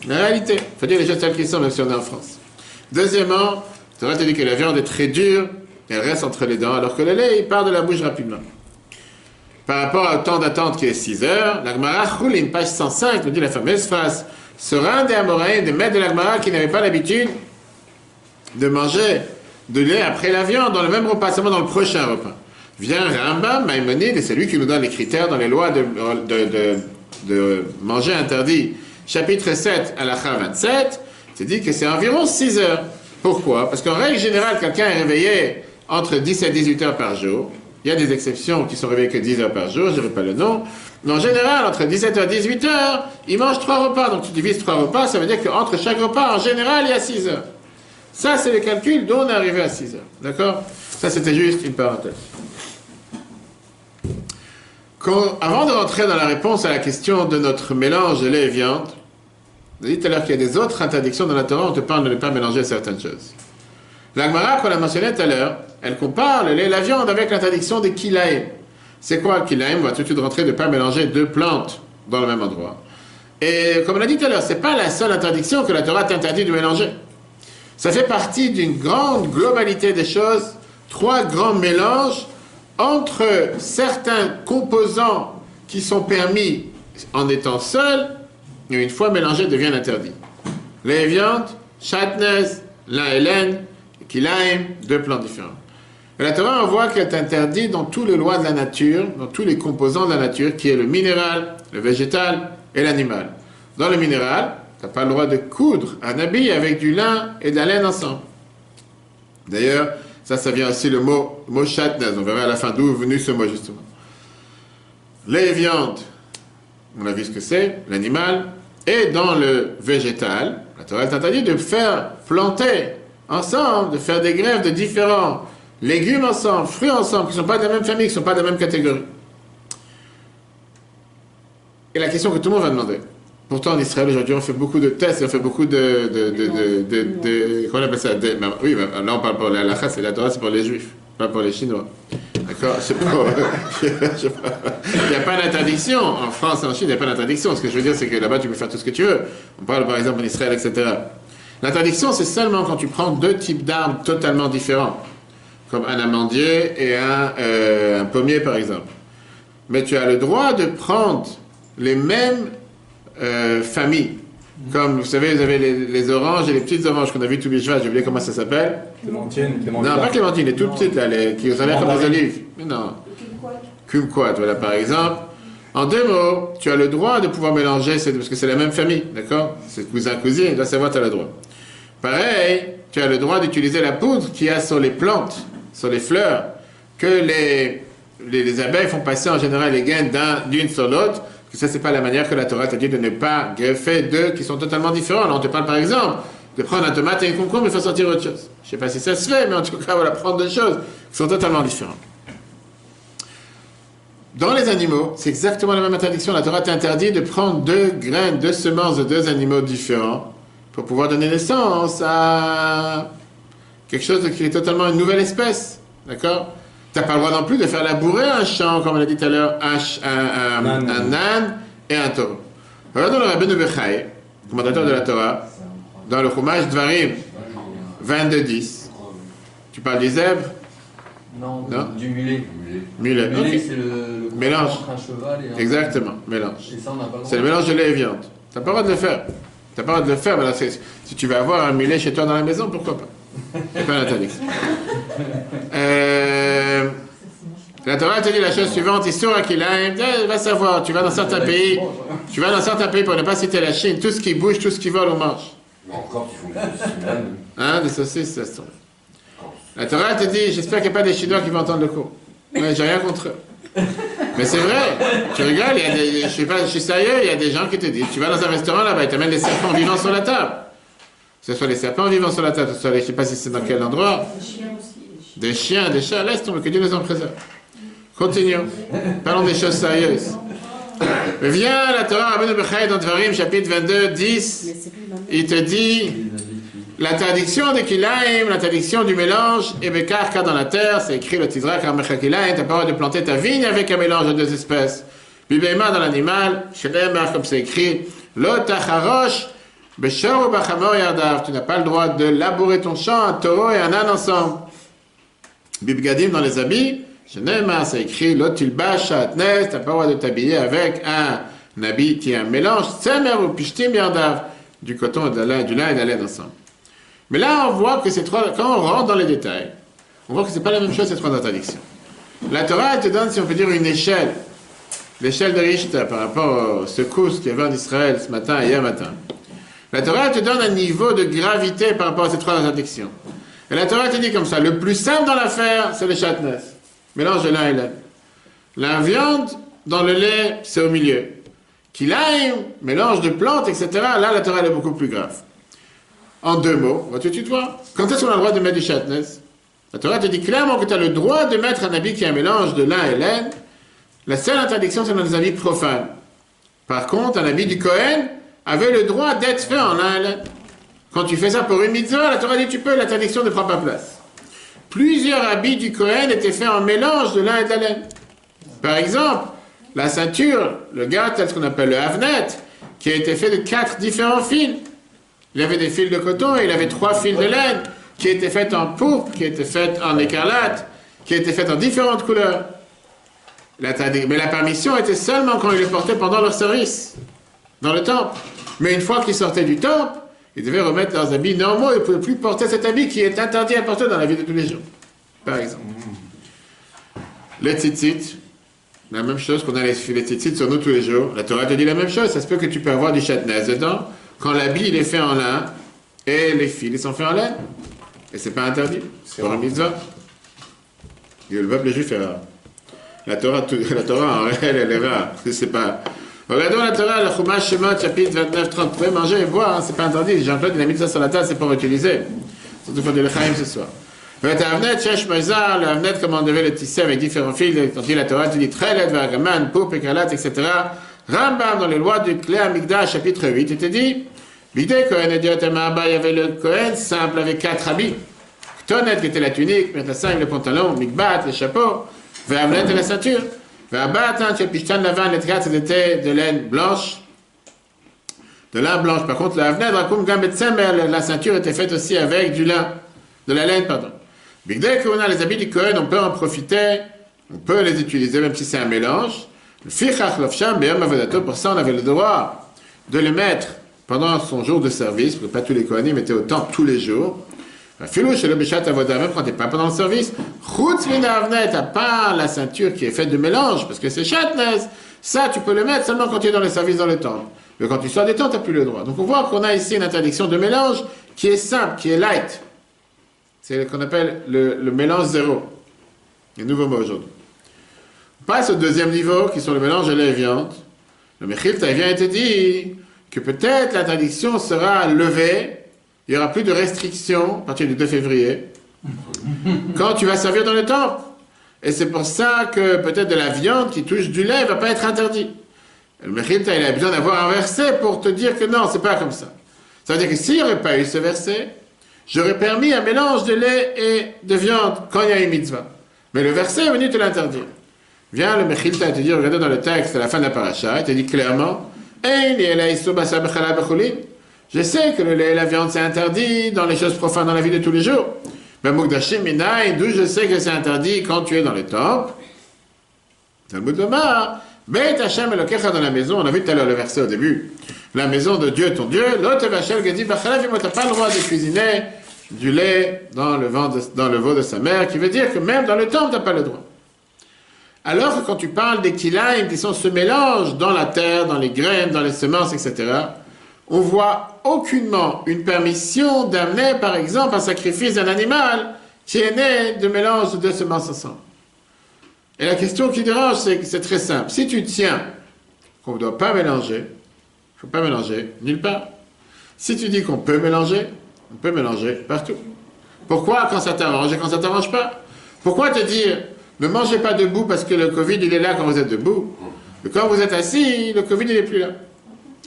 A: La réalité, faut dire les choses telles qu'elles sont, même si on est en France. Deuxièmement, tu te dit que la viande est très dure, elle reste entre les dents, alors que le lait, il part de la bouche rapidement. Par rapport au temps d'attente qui est 6 heures, la Gemara Choulim, page 105, nous dit la fameuse phrase Sera un des Amoraïens, des maîtres de la Gemara qui n'avaient pas l'habitude de manger de lait après la viande dans le même repas, seulement dans le prochain repas. Vient Rambam, Maïmonide, et c'est lui qui nous donne les critères dans les lois de, manger interdit. Chapitre 7, à la 27, c'est dit que c'est environ 6 heures. Pourquoi? Parce qu'en règle générale, quelqu'un est réveillé entre 10 et 18 heures par jour. Il y a des exceptions qui sont réveillées que 10 heures par jour, je ne pas le nom. Mais en général, entre 17 h et 18 heures, il mange trois repas. Donc tu divises trois repas, ça veut dire qu'entre chaque repas, en général, il y a 6 heures. Ça, c'est le calcul dont on est arrivé à 6 heures. D'accord? Ça, c'était juste une parenthèse. Avant de rentrer dans la réponse à la question de notre mélange de lait et viande, on dit tout à l'heure qu'il y a des autres interdictions dans la Torah, on te parle de ne pas mélanger certaines choses. La Gemara, qu'on a mentionné tout à l'heure, elle compare le lait et la viande avec l'interdiction des kilaïm. C'est quoi le kilaïm On va tout de suite rentrer de ne pas mélanger deux plantes dans le même endroit. Et comme on a dit tout à l'heure, c'est pas la seule interdiction que la Torah t'interdit de mélanger. Ça fait partie d'une grande globalité des choses, trois grands mélanges entre certains composants qui sont permis en étant seuls, une fois mélangés deviennent interdits. Les viandes, lin et laine, kilaim, deux plantes différents. La Torah, on voit qu'elle est interdite dans tous les lois de la nature, dans tous les composants de la nature, qui est le minéral, le végétal et l'animal. Dans le minéral, tu n'as pas le droit de coudre un habit avec du lin et de la laine ensemble. D'ailleurs, ça, ça vient aussi le mot, chatnez. On verra à la fin d'où est venu ce mot, justement? Les viandes, on a vu ce que c'est, l'animal, et dans le végétal, la Torah est interdit de faire planter ensemble, de faire des grèves de différents légumes ensemble, fruits ensemble, qui ne sont pas de la même famille, qui ne sont pas de la même catégorie. Et la question que tout le monde va demander. Pourtant, en Israël, aujourd'hui, on fait beaucoup de tests, on fait beaucoup de... de, de, de, comment on appelle ça Oui, là, on parle pour la lacha, c'est la Torah, c'est pour les juifs, pas pour les Chinois. D'accord? Il n'y a pas d'interdiction. En France et en Chine, il n'y a pas d'interdiction. Ce que je veux dire, c'est que là-bas, tu peux faire tout ce que tu veux. On parle, par exemple, en Israël, etc. L'interdiction, c'est seulement quand tu prends deux types d'armes totalement différents, comme un amandier et euh, un pommier, par exemple. Mais tu as le droit de prendre les mêmes euh, familles. Comme vous savez, vous avez les, oranges et les petites oranges qu'on a vu tous les jours, j'ai oublié comment ça s'appelle.
B: Clémentine,
A: Clémentine. Non, pas Clémentine, les toutes petites là, les, qui ont l'air comme des olives. Mais non. Kumquat, voilà par exemple. En deux mots, tu as le droit de pouvoir mélanger, parce que c'est la même famille, d'accord? C'est cousin, cousine, il doit savoir, tu as le droit. Pareil, tu as le droit d'utiliser la poudre qu'il y a sur les plantes, sur les fleurs, que les, les, les abeilles font passer en général les graines d'une sur l'autre, ça, c'est pas la manière que la Torah t'a dit de ne pas greffer deux qui sont totalement différents. Alors, on te parle par exemple de prendre un tomate et un concombre et faire sortir autre chose. Je sais pas si ça se fait, mais en tout cas, voilà, prendre deux choses qui sont totalement différentes. Dans les animaux, c'est exactement la même interdiction. La Torah t'interdit de prendre deux graines, deux semences de deux animaux différents pour pouvoir donner naissance à quelque chose qui est totalement une nouvelle espèce. D'accord? Tu n'as pas le droit non plus de faire labourer un champ, comme on a dit tout à l'heure, un, un, un, un, âne et un taureau. Regardons le Rabbeinu Bechai, commentateur de la Torah, dans le Chumash Dvarim 22.10. Tu parles des zèbres?
C: Non, non, du mulet.
A: Mulet,
C: mulet okay. c'est le, le
A: mélange.
C: entre un cheval et un...
A: Exactement, mélange. C'est le mélange de lait et viande. Tu n'as pas le droit de le faire. Tu n'as pas le droit de le faire, mais là, si tu veux avoir un mulet chez toi dans la maison, pourquoi pas? Euh, la Torah te dit la chose suivante, Issour qu'il a, va savoir, tu vas dans certains pays, tu vas dans certains pays pour ne pas citer la Chine, tout ce qui bouge, tout ce qui vole, on mange.
D: Encore, tu
A: Hein, des saucisses, ça se trouve. La Torah te dit, j'espère qu'il n'y a pas des Chinois qui vont entendre le cours. Mais j'ai rien contre eux. Mais c'est vrai, tu rigoles, il y a des, je, suis pas, je suis sérieux, il y a des gens qui te disent, tu vas dans un restaurant là-bas, ils t'amènent des serpents vivants sur la table. Que ce soit les serpents vivants sur la table, que ce soit les, je ne sais pas si c'est dans quel endroit. Des chiens, des chats, laisse tomber, que Dieu les en préserve. Continuons. Parlons des choses sérieuses. Viens, la Torah, Rabbeinu Bechaï, dans Dvarim, chapitre 22, 10. Il te dit l'interdiction des kilaim, l'interdiction du mélange, et bekar, car dans la terre, c'est écrit le tidra, car mechakilaim, t'as pas le droit de planter ta vigne avec un mélange de deux espèces. Bibéma dans l'animal, shelemar, comme c'est écrit, lotacharosh, tu n'as pas le droit de labourer ton champ, un taureau et un âne ensemble. Bibgadim dans les habits, Shenema, c'est écrit, l'otilba shatnes, t'as pas le droit de t'habiller avec un, habit qui est un mélange, tsemer ou pishtim yardav, du coton de la, du lin et de la laine ensemble. Mais là, on voit que ces trois, quand on rentre dans les détails, on voit que c'est pas la même chose ces trois interdictions. La Torah, elle te donne, si on peut dire, une échelle, l'échelle de Richter par rapport aux secousses qu'il y avait en Israël ce matin et hier matin. La Torah, te donne un niveau de gravité par rapport à ces trois interdictions. Et la Torah te dit comme ça, le plus simple dans l'affaire, c'est le chatnes. Mélange lin et lait. La viande dans le lait, c'est au milieu. Kilaim, mélange de plantes, etc. Là, la Torah est beaucoup plus grave. En deux mots, va tout. Quand est-ce qu'on a le droit de mettre du chatnes La Torah te dit clairement que tu as le droit de mettre un habit qui est un mélange de lin et laine. La seule interdiction, c'est dans les habits profanes. Par contre, un habit du Cohen avait le droit d'être fait en laine. Quand tu fais ça pour une mitzvah, la Torah dit tu peux, l'interdiction ne prend pas place. Plusieurs habits du Cohen étaient faits en mélange de lin et de la laine. Par exemple, la ceinture, le tel ce qu'on appelle le havnet, qui a été fait de quatre différents fils. Il avait des fils de coton et il avait trois fils de laine qui étaient faits en pourpre, qui étaient faits en écarlate, qui étaient faits en différentes couleurs. Mais la permission était seulement quand ils les portaient pendant leur service dans le temple. Mais une fois qu'ils sortaient du temple, ils devaient remettre leurs habits normaux, ils ne pouvaient plus porter cet habit qui est interdit à porter dans la vie de tous les jours, par exemple. Les tzitzit, la même chose qu'on a les, les tzitzit sur nous tous les jours. La Torah te dit la même chose, ça se peut que tu peux avoir du chatnez dedans, quand l'habit il est fait en lin, et les fils ils sont faits en laine. Et c'est pas interdit. C'est pour une mitzvah. Et le peuple juif est rare. La Torah, la Torah en réel, elle est rare. C'est pas. Regardons la Torah, le Chumash Shemot, chapitre 29, 30. Vous pouvez manger et boire, hein, c'est pas interdit. Jean-Claude, il a mis ça sur la table, c'est pour utiliser. Surtout pour du lechaim ce soir. Tisser avec différents fils, quand il la Torah, tu dis trelet, vagaman, poupe, écalat, etc. Rambam, dans les lois du Clé Amigdash, chapitre 8, il te dit, Bidé Kohen et Amaba, il y avait le Kohen simple avec quatre habits. Tonet qui était la tunique, Metassim le pantalon, Mikbat, le chapeau, Ve'avnet et la ceinture. Ve'abat, hein, c'était de laine blanche, de lin blanche. Par contre, la la ceinture était faite aussi avec du lin, de la laine, pardon. Big Day, qu'on a les habits du Cohen, on peut en profiter, on peut les utiliser, même si c'est un mélange. Pour ça, on avait le droit de les mettre pendant son jour de service, parce que pas tous les Kohanim étaient au temple tous les jours. Filou chez le Béchat Avoda, même quand t'es pas pendant le service, avnet, à part la ceinture qui est faite de mélange, parce que c'est chatnez, ça tu peux le mettre seulement quand tu es dans les services dans le temple. Mais quand tu sors des tentes, tu n'as plus le droit. Donc on voit qu'on a ici une interdiction de mélange qui est simple, qui est light. C'est ce qu'on appelle le, le mélange zéro. Un nouveau mot aujourd'hui. On passe au deuxième niveau, qui sont le mélange et viande. Le Mechilta vient et te dit que peut-être l'interdiction sera levée, il n'y aura plus de restrictions à partir du 2 février, quand tu vas servir dans le temple. Et c'est pour ça que peut-être de la viande qui touche du lait ne va pas être interdit. Le Mechilta, il a besoin d'avoir un verset pour te dire que non, c'est pas comme ça. Ça veut dire que s'il n'y aurait pas eu ce verset, j'aurais permis un mélange de lait et de viande quand il y a une mitzvah. Mais le verset est venu te l'interdire. Viens le Mechilta te dit, regardez dans le texte, à la fin de la paracha, il te dit clairement, Je sais que le lait et la viande c'est interdit dans les choses profanes dans la vie de tous les jours. Mais Mugdashim Minai, d'où je sais que c'est interdit quand tu es dans les temples. Talmud Lomar, Beit Hashem Elokecha dans la maison, on a vu tout à l'heure le verset au début. La maison de Dieu, ton Dieu, l'autre Vachel Gedi Bachalav, tu pas le droit de cuisiner du lait le, dans le veau de sa mère, qui veut dire que même dans le temple, tu n'as pas le droit. Alors que quand tu parles des kilaim, qui sont ce mélange dans la terre, dans les graines, dans les semences, etc., on voit aucunement une permission d'amener, par exemple, un sacrifice d'un animal qui est né de mélange de deux semences ensemble. Et la question qui dérange, c'est très simple. Si tu tiens qu'on ne doit pas mélanger, il ne faut pas mélanger nulle part. Si tu dis qu'on peut mélanger, on peut mélanger partout. Pourquoi quand ça t'arrange et quand ça t'arrange pas? Pourquoi te dire ne mangez pas debout parce que le Covid il est là quand vous êtes debout? Mais quand vous êtes assis, le Covid il n'est plus là.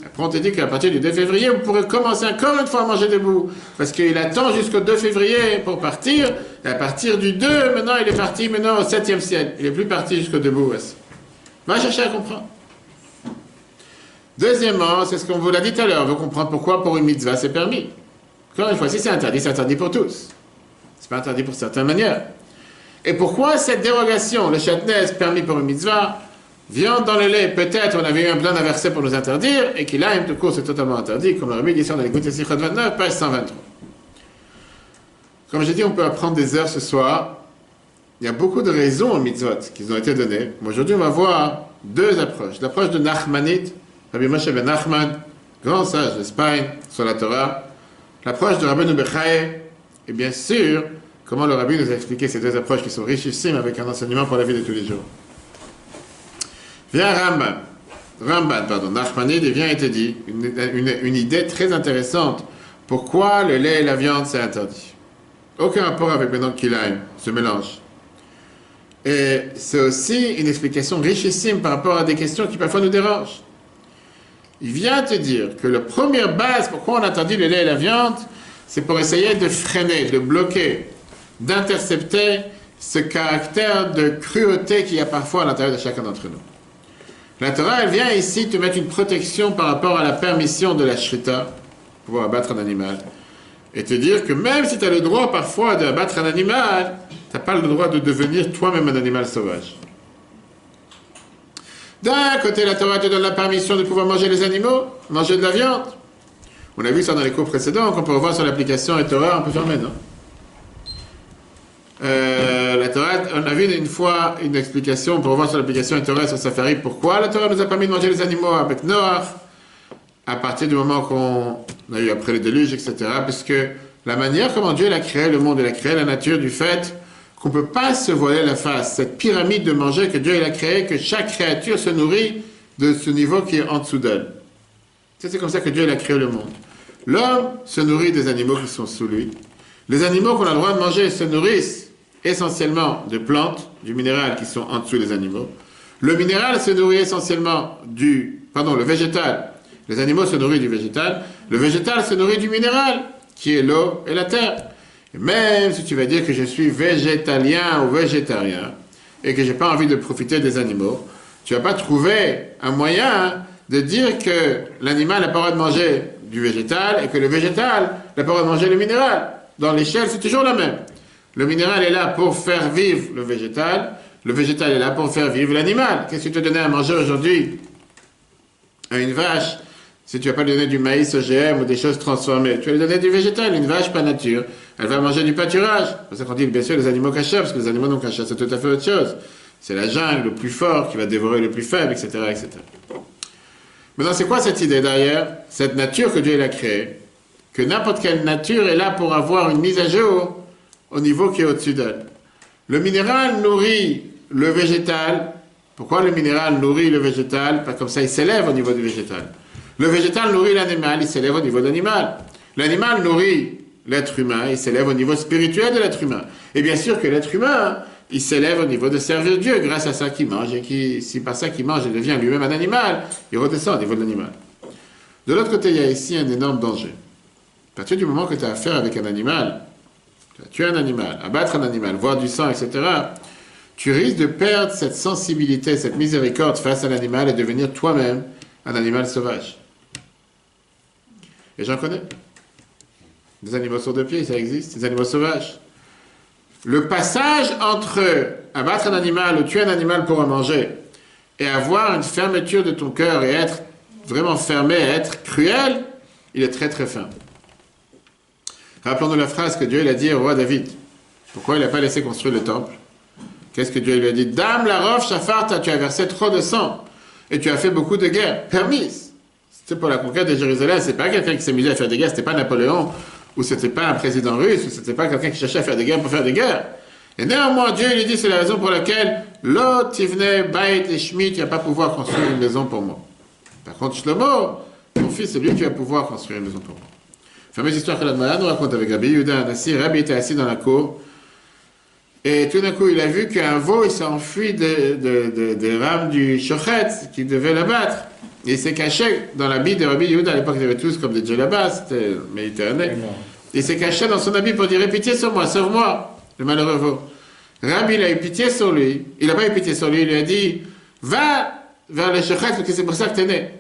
A: Après, on te dit qu'à partir du 2 février, vous pourrez commencer encore une fois à manger debout. Parce qu'il attend jusqu'au 2 février pour partir. Et à partir du 2, maintenant, il est parti maintenant au 7e ciel. Il n'est plus parti jusqu'au debout. Va chercher à comprendre. Deuxièmement, c'est ce qu'on vous l'a dit tout à l'heure. On veut comprendre pourquoi pour une mitzvah c'est permis. Encore une fois, si c'est interdit, c'est interdit pour tous. C'est pas interdit pour certaines manières. Et pourquoi cette dérogation, le chatnez permis pour une mitzvah, Viande dans le lait, peut-être on avait eu un plein d'un verset pour nous interdire, et qu'il a tout court c'est totalement interdit, comme le remis ici dans l'écoute Sichot 29, page 123. Comme j'ai dit, on peut apprendre des heures ce soir. Il y a beaucoup de raisons aux mitzvot qui ont été données. Aujourd'hui, on va voir deux approches. L'approche de Nachmanite, Rabbi Moshe ben Nachman, grand sage d'Espagne, sur la Torah. L'approche de Rabbi Bechaye, et bien sûr, comment le rabbi nous a expliqué ces deux approches qui sont richissimes avec un enseignement pour la vie de tous les jours. Vient Ramban, Ramban, pardon, Nachmanide, vient et te dit une, idée très intéressante. Pourquoi le lait et la viande, c'est interdit? Aucun rapport avec maintenant kilaim, ce mélange. Et c'est aussi une explication richissime par rapport à des questions qui parfois nous dérangent. Il vient te dire que la première base pourquoi on interdit le lait et la viande, c'est pour essayer de freiner, de bloquer, d'intercepter ce caractère de cruauté qu'il y a parfois à l'intérieur de chacun d'entre nous. La Torah, elle vient ici te mettre une protection par rapport à la permission de la shrita, pouvoir abattre un animal, et te dire que même si tu as le droit parfois d'abattre un animal, tu n'as pas le droit de devenir toi-même un animal sauvage. D'un côté, la Torah te donne la permission de pouvoir manger les animaux, manger de la viande. On a vu ça dans les cours précédents, qu'on peut revoir sur l'application et Torah, on peut faire maintenant. Euh, la Torah, on a vu une fois une explication pour voir sur l'application Torah sur Safari pourquoi la Torah nous a permis de manger les animaux avec Noah à partir du moment qu'on a eu après le déluge, etc. Parce que la manière comment Dieu a créé le monde, il a créé la nature du fait qu'on ne peut pas se voiler la face. Cette pyramide de manger que Dieu il a créée, que chaque créature se nourrit de ce niveau qui est en dessous d'elle. C'est comme ça que Dieu il a créé le monde. L'homme se nourrit des animaux qui sont sous lui. Les animaux qu'on a le droit de manger se nourrissent essentiellement de plantes, du minéral qui sont en dessous des animaux. Le minéral se nourrit essentiellement du... Pardon, le végétal. Les animaux se nourrissent du végétal. Le végétal se nourrit du minéral, qui est l'eau et la terre. Et même si tu vas dire que je suis végétalien ou végétarien, et que je n'ai pas envie de profiter des animaux, tu vas pas trouver un moyen de dire que l'animal n'a pas le droit de manger du végétal et que le végétal n'a pas le droit de manger le minéral. Dans l'échelle, c'est toujours la même. Le minéral est là pour faire vivre le végétal, le végétal est là pour faire vivre l'animal. Qu'est-ce que tu te donnais à manger aujourd'hui? À une vache si tu vas pas lui donner du maïs OGM ou des choses transformées, tu vas lui donner du végétal, une vache pas nature. Elle va manger du pâturage. C'est pour ça qu'on dit bien sûr les animaux cachés, parce que les animaux non cachés, c'est tout à fait autre chose. C'est la jungle, le plus fort qui va dévorer le plus faible, etc. etc. Maintenant, c'est quoi cette idée derrière? Cette nature que Dieu a créée, que n'importe quelle nature est là pour avoir une mise à jour au niveau qui est au-dessus d'elle. Le minéral nourrit le végétal. Pourquoi le minéral nourrit le végétal? Comme ça, il s'élève au niveau du végétal. Le végétal nourrit l'animal, il s'élève au niveau de l'animal. L'animal nourrit l'être humain, il s'élève au niveau spirituel de l'être humain. Et bien sûr que l'être humain, il s'élève au niveau de servir Dieu grâce à ça qu'il mange, et qui, si par ça qu'il mange, il devient lui-même un animal, il redescend au niveau de l'animal. De l'autre côté, il y a ici un énorme danger. À partir du moment que tu as affaire avec un animal, tu as un animal, abattre un animal, voir du sang, etc., tu risques de perdre cette sensibilité, cette miséricorde face à l'animal et devenir toi-même un animal sauvage. Et j'en connais. Des animaux sur deux pieds, ça existe, des animaux sauvages. Le passage entre abattre un animal ou tuer un animal pour en manger et avoir une fermeture de ton cœur et être vraiment fermé, être cruel, il est très très fin. Rappelons-nous la phrase que Dieu a dit au roi David. Pourquoi il n'a pas laissé construire le temple? Qu'est-ce que Dieu lui a dit? Dame la roche, Shapharta, tu as versé trop de sang et tu as fait beaucoup de guerres permises. C'était pour la conquête de Jérusalem, c'est pas quelqu'un qui s'est mis à faire des guerres, c'était pas Napoléon ou c'était pas un président russe, ou c'était pas quelqu'un qui cherchait à faire des guerres pour faire des guerres. Et néanmoins, Dieu lui dit, c'est la raison pour laquelle l'autre, venait, Bait et Schmidt, tu vas pas pouvoir construire une maison pour moi. Par contre, Shlomo, ton fils, c'est lui qui va pouvoir construire une maison pour moi. Fameuse histoire que la nous raconte avec Rabbi Nassi. Rabbi était assis dans la cour, et tout d'un coup, il a vu qu'un veau, il s'est enfui des de, rames du chochet qui devait l'abattre. Il s'est caché dans l'habit de Rabbi Yehuda. À l'époque, ils avaient tous comme des djellabas, c'était méditerranéen. Il s'est caché dans son habit pour dire pitié sur moi, sauve-moi, le malheureux veau. Rabbi, il a eu pitié sur lui. Il n'a pas eu pitié sur lui. Il lui a dit Va vers le shochet, parce que c'est pour ça que tu es né.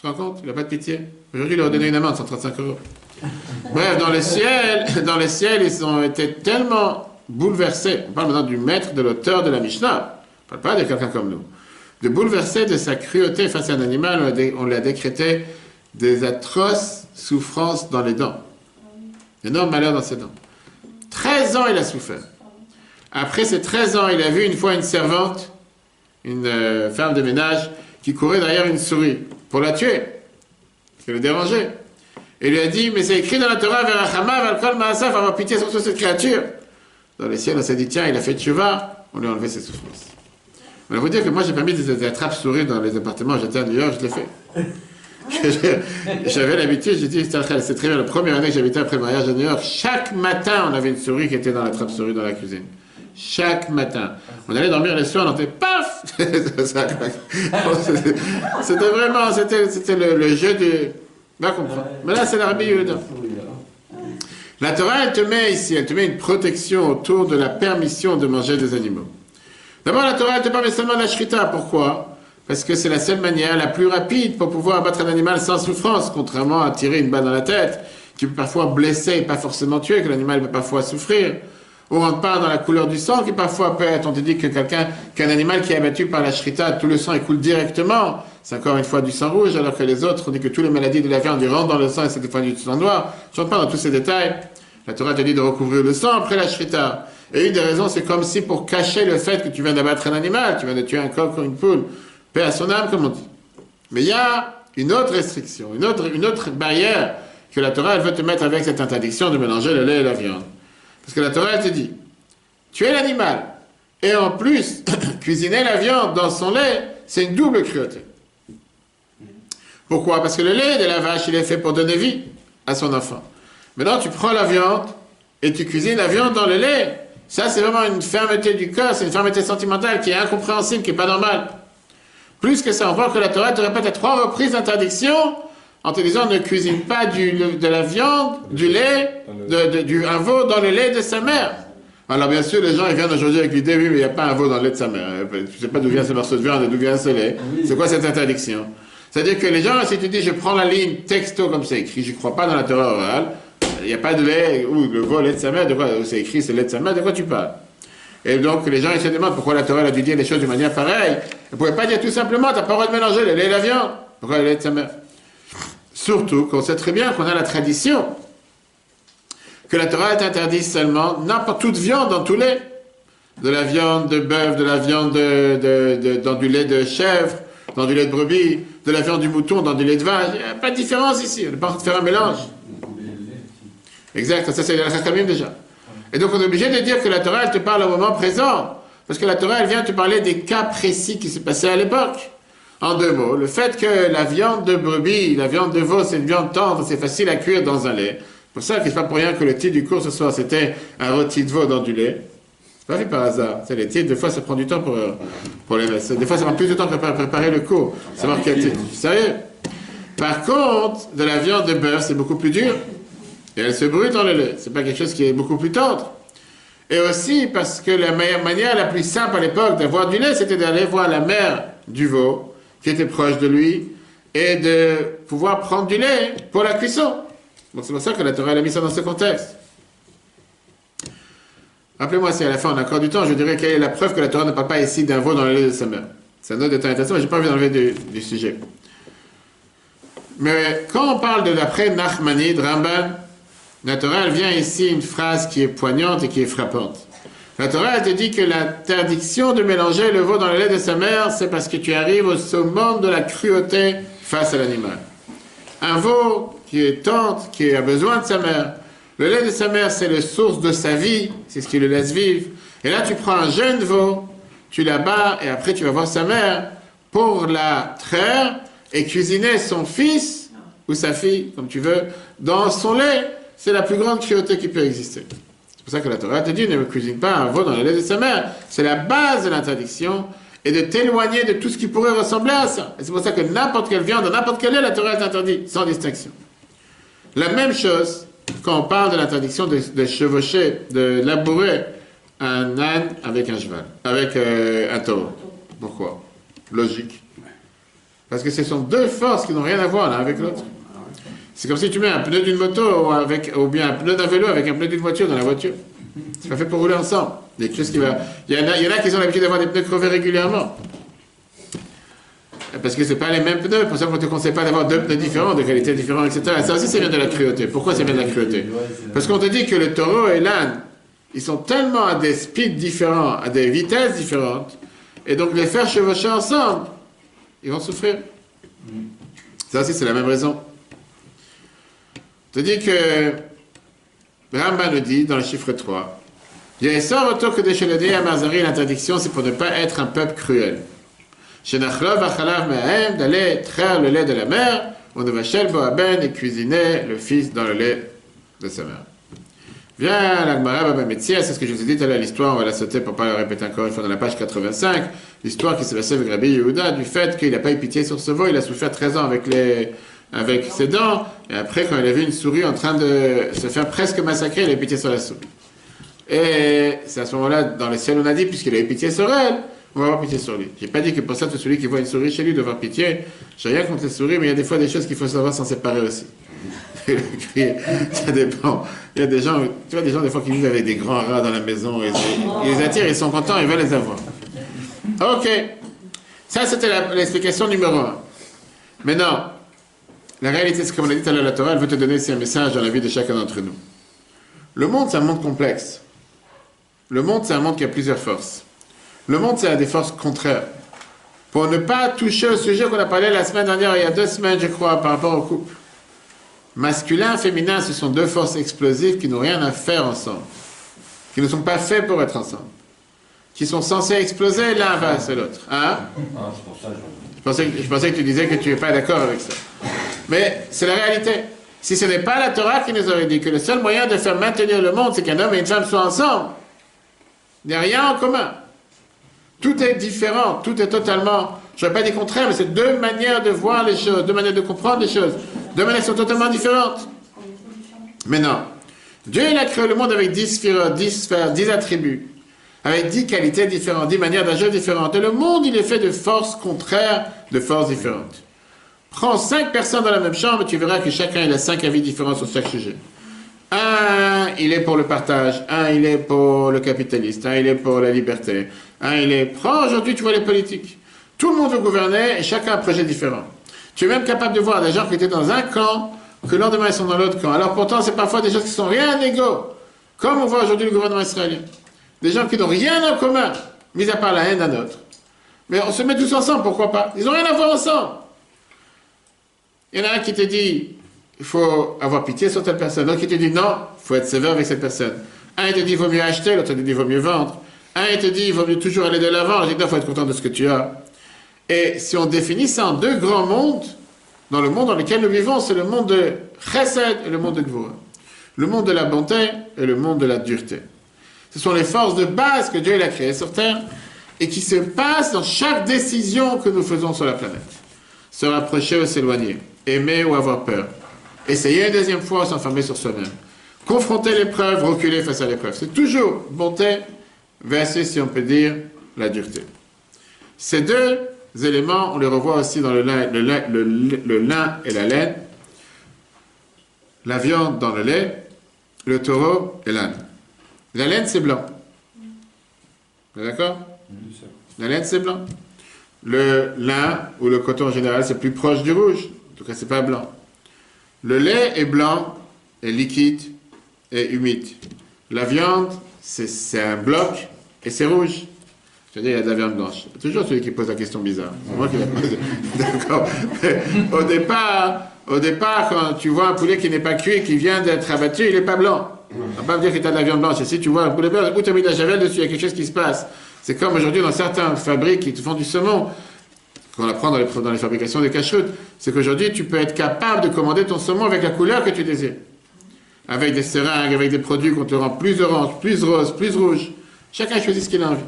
A: Tu te rends compte Il n'a pas de pitié. Aujourd'hui, il a donné une amende, 135 euros. Bref, dans le ciel, dans le ciel, ils ont été tellement bouleversés. On parle maintenant du maître, de l'auteur de la Mishnah. On ne parle pas de quelqu'un comme nous de bouleverser de sa cruauté face à un animal, on l'a décrété des atroces souffrances dans les dents. Énorme malheur dans ses dents. 13 ans il a souffert. Après ces 13 ans, il a vu une fois une servante, une euh, femme de ménage, qui courait derrière une souris pour la tuer, qui le dérangeait. Et il lui a dit, mais c'est écrit dans la Torah, Verachama, Valkol Maasaf, avoir pitié sur toute cette créature. Dans les ciels, on s'est dit, tiens, il a fait tchouva, on lui a enlevé ses souffrances. Je vais vous dire que moi, j'ai pas mis des, attrapes-souris dans les appartements. J'étais à New York, je l'ai fait. J'avais l'habitude, j'ai dit, c'est très bien, la première année que j'habitais après le mariage à New York, chaque matin, on avait une souris qui était dans la trappe-souris dans la cuisine. Chaque matin. On allait dormir les soirs, on entendait paf C'était vraiment, c'était le, jeu de. Va comprendre. Mais là, c'est l'armée La Torah, elle te met ici, elle te met une protection autour de la permission de manger des animaux. D'abord, la Torah ne te permet seulement la shrita. Pourquoi? Parce que c'est la seule manière la plus rapide pour pouvoir abattre un animal sans souffrance, contrairement à tirer une balle dans la tête, qui peut parfois blesser et pas forcément tuer, que l'animal peut parfois souffrir. On rentre pas dans la couleur du sang, qui parfois peut être, on te dit que quelqu'un, qu'un animal qui est abattu par la shrita, tout le sang coule directement. C'est encore une fois du sang rouge, alors que les autres, on dit que toutes les maladies de la viande, rentrent dans le sang et c'est des fois du sang noir. Je ne rentre pas dans tous ces détails. La Torah te dit de recouvrir le sang après la shrita. Et une des raisons, c'est comme si pour cacher le fait que tu viens d'abattre un animal, tu viens de tuer un coq ou une poule, paix à son âme, comme on dit. Mais il y a une autre restriction, une autre, une autre barrière que la Torah, veut te mettre avec cette interdiction de mélanger le lait et la viande. Parce que la Torah, te dit, tu es l'animal, et en plus, cuisiner la viande dans son lait, c'est une double cruauté. Pourquoi? Parce que le lait de la vache, il est fait pour donner vie à son enfant. Maintenant, tu prends la viande et tu cuisines la viande dans le lait. Ça, c'est vraiment une fermeté du corps, c'est une fermeté sentimentale qui est incompréhensible, qui n'est pas normale. Plus que ça, on voit que la Torah te répète à trois reprises d'interdiction en te disant ne cuisine pas du, de la viande, du lait, de, du, un veau dans le lait de sa mère. Alors bien sûr, les gens ils viennent aujourd'hui avec l'idée, oui, mais il n'y a pas un veau dans le lait de sa mère. Tu ne sais pas d'où vient ce morceau de viande d'où vient ce lait. C'est quoi cette interdiction? C'est-à-dire que les gens, si tu dis je prends la ligne texto comme c'est écrit, je ne crois pas dans la Torah orale, il n'y a pas de lait, ou le veau, lait de sa mère, de quoi c'est écrit, c'est lait de sa mère, de quoi tu parles? Et donc les gens ils se demandent pourquoi la Torah a dû dire les choses de manière pareille. Elle ne pouvait pas dire tout simplement, tu n'as pas le droit de mélanger le lait et la viande. Pourquoi le lait de sa mère? Surtout qu'on sait très bien qu'on a la tradition que la Torah est interdite seulement n'importe toute viande dans tout lait. De la viande de bœuf, de la viande de, dans du lait de chèvre, dans du lait de brebis, de la viande du mouton, dans du lait de vache. Il n'y a pas de différence ici. On ne peut pas faire un mélange. Exact, ça c'est la même déjà. Et donc on est obligé de dire que la Torah, te parle au moment présent. Parce que la Torah, vient te parler des cas précis qui se passaient à l'époque. En deux mots, le fait que la viande de brebis, la viande de veau, c'est une viande tendre, c'est facile à cuire dans un lait. C'est pour ça que c'est pas pour rien que le titre du cours ce soir, c'était un rôti de veau dans du lait. C'est pas fait par hasard. C'est les titres, des fois ça prend du temps pour, pour les Des fois ça prend plus de temps pour préparer le cours. C'est marqué titre. Sérieux? Par contre, de la viande de bœuf, c'est beaucoup plus dur. Et elle se brûle dans le lait. C'est pas quelque chose qui est beaucoup plus tendre. Et aussi parce que la meilleure manière, la plus simple à l'époque d'avoir du lait, c'était d'aller voir la mère du veau, qui était proche de lui, et de pouvoir prendre du lait pour la cuisson. Donc c'est pour ça que la Torah a mis ça dans ce contexte. Rappelez-moi si à la fin on a encore du temps, je dirais quelle est la preuve que la Torah ne parle pas ici d'un veau dans le lait de sa mère. C'est un autre détail intéressant, mais je n'ai pas envie d'enlever du, du, sujet. Mais quand on parle de l'après Nachmanide, Ramban, la Torah vient ici une phrase qui est poignante et qui est frappante. La Torah elle te dit que l'interdiction de mélanger le veau dans le lait de sa mère, c'est parce que tu arrives au summum de la cruauté face à l'animal. Un veau qui est tante, qui a besoin de sa mère. Le lait de sa mère, c'est la source de sa vie, c'est ce qui le laisse vivre. Et là, tu prends un jeune veau, tu la bats, et après tu vas voir sa mère pour la traire et cuisiner son fils, ou sa fille, comme tu veux, dans son lait. C'est la plus grande cruauté qui peut exister. C'est pour ça que la Torah te dit, ne cuisine pas un veau dans le lait de sa mère. C'est la base de l'interdiction et de t'éloigner de tout ce qui pourrait ressembler à ça. Et c'est pour ça que n'importe quelle viande, n'importe quelle lait, la Torah t'interdit, sans distinction. La même chose quand on parle de l'interdiction de, chevaucher, de labourer un âne avec un cheval, avec euh, un taureau. Pourquoi? Logique. Parce que ce sont deux forces qui n'ont rien à voir l'un avec l'autre. C'est comme si tu mets un pneu d'une moto ou, bien un pneu d'un vélo avec un pneu d'une voiture dans la voiture. C'est pas fait pour rouler ensemble. Il, y en a, il y en a qui ont l'habitude d'avoir des pneus crevés régulièrement. Parce que ce pas les mêmes pneus, pour ça qu'on ne te conseille pas d'avoir deux pneus différents, de qualité différente, etc. Ça aussi, ça vient de la cruauté. Pourquoi ça vient de la cruauté? Parce qu'on te dit que le taureau et l'âne, ils sont tellement à des speeds différents, à des vitesses différentes, et donc les faire chevaucher ensemble, ils vont souffrir. Ça aussi, c'est la même raison. Dit que Ramba nous dit dans le chiffre 3, il y a ça retour que des à Mazari, l'interdiction, c'est pour ne pas être un peuple cruel d'aller traire le lait de la mère, on Boaben et cuisiner le fils dans le lait de sa mère. Viens, l'Agmara c'est ce que je vous ai dit tout à l'heure, l'histoire, on va la sauter pour ne pas la répéter encore une fois dans la page 85, l'histoire qui s'est passée avec Rabbi Yehuda, du fait qu'il n'a pas eu pitié sur ce veau, il a souffert 13 ans avec, les, avec ses dents, et après, quand il a vu une souris en train de se faire presque massacrer, il a eu pitié sur la souris. Et c'est à ce moment-là, dans le ciel, on a dit, puisqu'il a eu pitié sur elle, on va avoir pitié sur lui. J'ai pas dit que pour ça, tout celui qui voit une souris chez lui doit avoir pitié. J'ai rien contre les souris, mais il y a des fois des choses qu'il faut savoir s'en séparer aussi. ça dépend. Il y a des gens, tu vois, des gens des fois qui vivent avec des grands rats dans la maison, et ils les attirent, ils sont contents, ils veulent les avoir. Ok. Ça, c'était l'explication numéro un. Maintenant, la réalité, c'est comme on a dit à la Torah, elle veut te donner aussi un message dans la vie de chacun d'entre nous. Le monde, c'est un monde complexe. Le monde, c'est un monde qui a plusieurs forces. Le monde, c'est à des forces contraires. Pour ne pas toucher au sujet qu'on a parlé la semaine dernière, il y a deux semaines, je crois, par rapport au couple. Masculin, féminin, ce sont deux forces explosives qui n'ont rien à faire ensemble, qui ne sont pas faits pour être ensemble, qui sont censés exploser l'un face à l'autre. Hein?
D: Ah, c'est pour ça je...
A: je, pensais, que- tu disais que tu n'es pas d'accord avec ça. Mais c'est la réalité. Si ce n'est pas la Torah qui nous aurait dit que le seul moyen de faire maintenir le monde, c'est qu'un homme et une femme soient ensemble, il n'y a rien en commun. Tout est différent, tout est totalement, je ne vais pas dire contraire, mais c'est deux manières de voir les choses, deux manières de comprendre les choses, deux manières sont totalement différentes. Mais non, Dieu il a créé le monde avec dix dix dix attributs, avec dix qualités différentes, dix manières d'agir différentes. Et le monde, il est fait de forces contraires, de forces différentes. Prends cinq personnes dans la même chambre, tu verras que chacun a cinq avis différents sur chaque sujet. Un, il est pour le partage. Un, il est pour le capitaliste. Un, il est pour la liberté. Un, il est... Prends aujourd'hui, tu vois les politiques. Tout le monde veut gouverner et chacun a un projet différent. Tu es même capable de voir des gens qui étaient dans un camp, que le lendemain ils sont dans l'autre camp. Alors pourtant, c'est parfois des choses qui sont rien égaux. Comme on voit aujourd'hui le gouvernement israélien. Des gens qui n'ont rien en commun, mis à part la haine d'un autre. Mais on se met tous ensemble, pourquoi pas? Ils n'ont rien à voir ensemble. Il y en a un qui te dit, il faut avoir pitié sur telle personne. L'autre qui te dit, non, il faut être sévère avec cette personne. Un, il te dit, il vaut mieux acheter. L'autre, te dit, il vaut mieux vendre. Un, il te dit, il vaut mieux toujours aller de l'avant. Non, il faut être content de ce que tu as. Et si on définit ça en deux grands mondes, dans le monde dans lequel nous vivons, c'est le monde de chesed et le monde de gvura. Le monde de la bonté et le monde de la dureté. Ce sont les forces de base que Dieu a créées sur Terre et qui se passent dans chaque décision que nous faisons sur la planète. Se rapprocher ou s'éloigner, aimer ou avoir peur, essayer une deuxième fois ou s'enfermer sur soi-même, confronter l'épreuve, reculer face à l'épreuve. C'est toujours bonté versus, si on peut dire, la dureté. Ces deux éléments, on les revoit aussi dans lin, le lin et la laine, la viande dans le lait, le taureau et l'âne. La laine, c'est blanc. D'accord La laine, c'est blanc. Le lin ou le coton en général, c'est plus proche du rouge. En tout cas, c'est pas blanc. Le lait est blanc, est liquide et humide. La viande, c'est un bloc et c'est rouge. C'est-à-dire, il y a de la viande blanche. Toujours celui qui pose la question bizarre. C'est moi qui la pose. D'accord. Au départ, au départ, quand tu vois un poulet qui n'est pas cuit, qui vient d'être abattu, il n'est pas blanc. On va pas me dire que tu as de la viande blanche. Si tu vois un poulet blanc, où tu as mis de la javel dessus, il y a quelque chose qui se passe. C'est comme aujourd'hui dans certaines fabriques qui te font du saumon, qu'on apprend dans les, dans les fabrications des cacheroutes, c'est qu'aujourd'hui, tu peux être capable de commander ton saumon avec la couleur que tu désires. Avec des seringues, avec des produits qu'on te rend plus orange, plus rose, plus rouge. Chacun choisit ce qu'il a envie.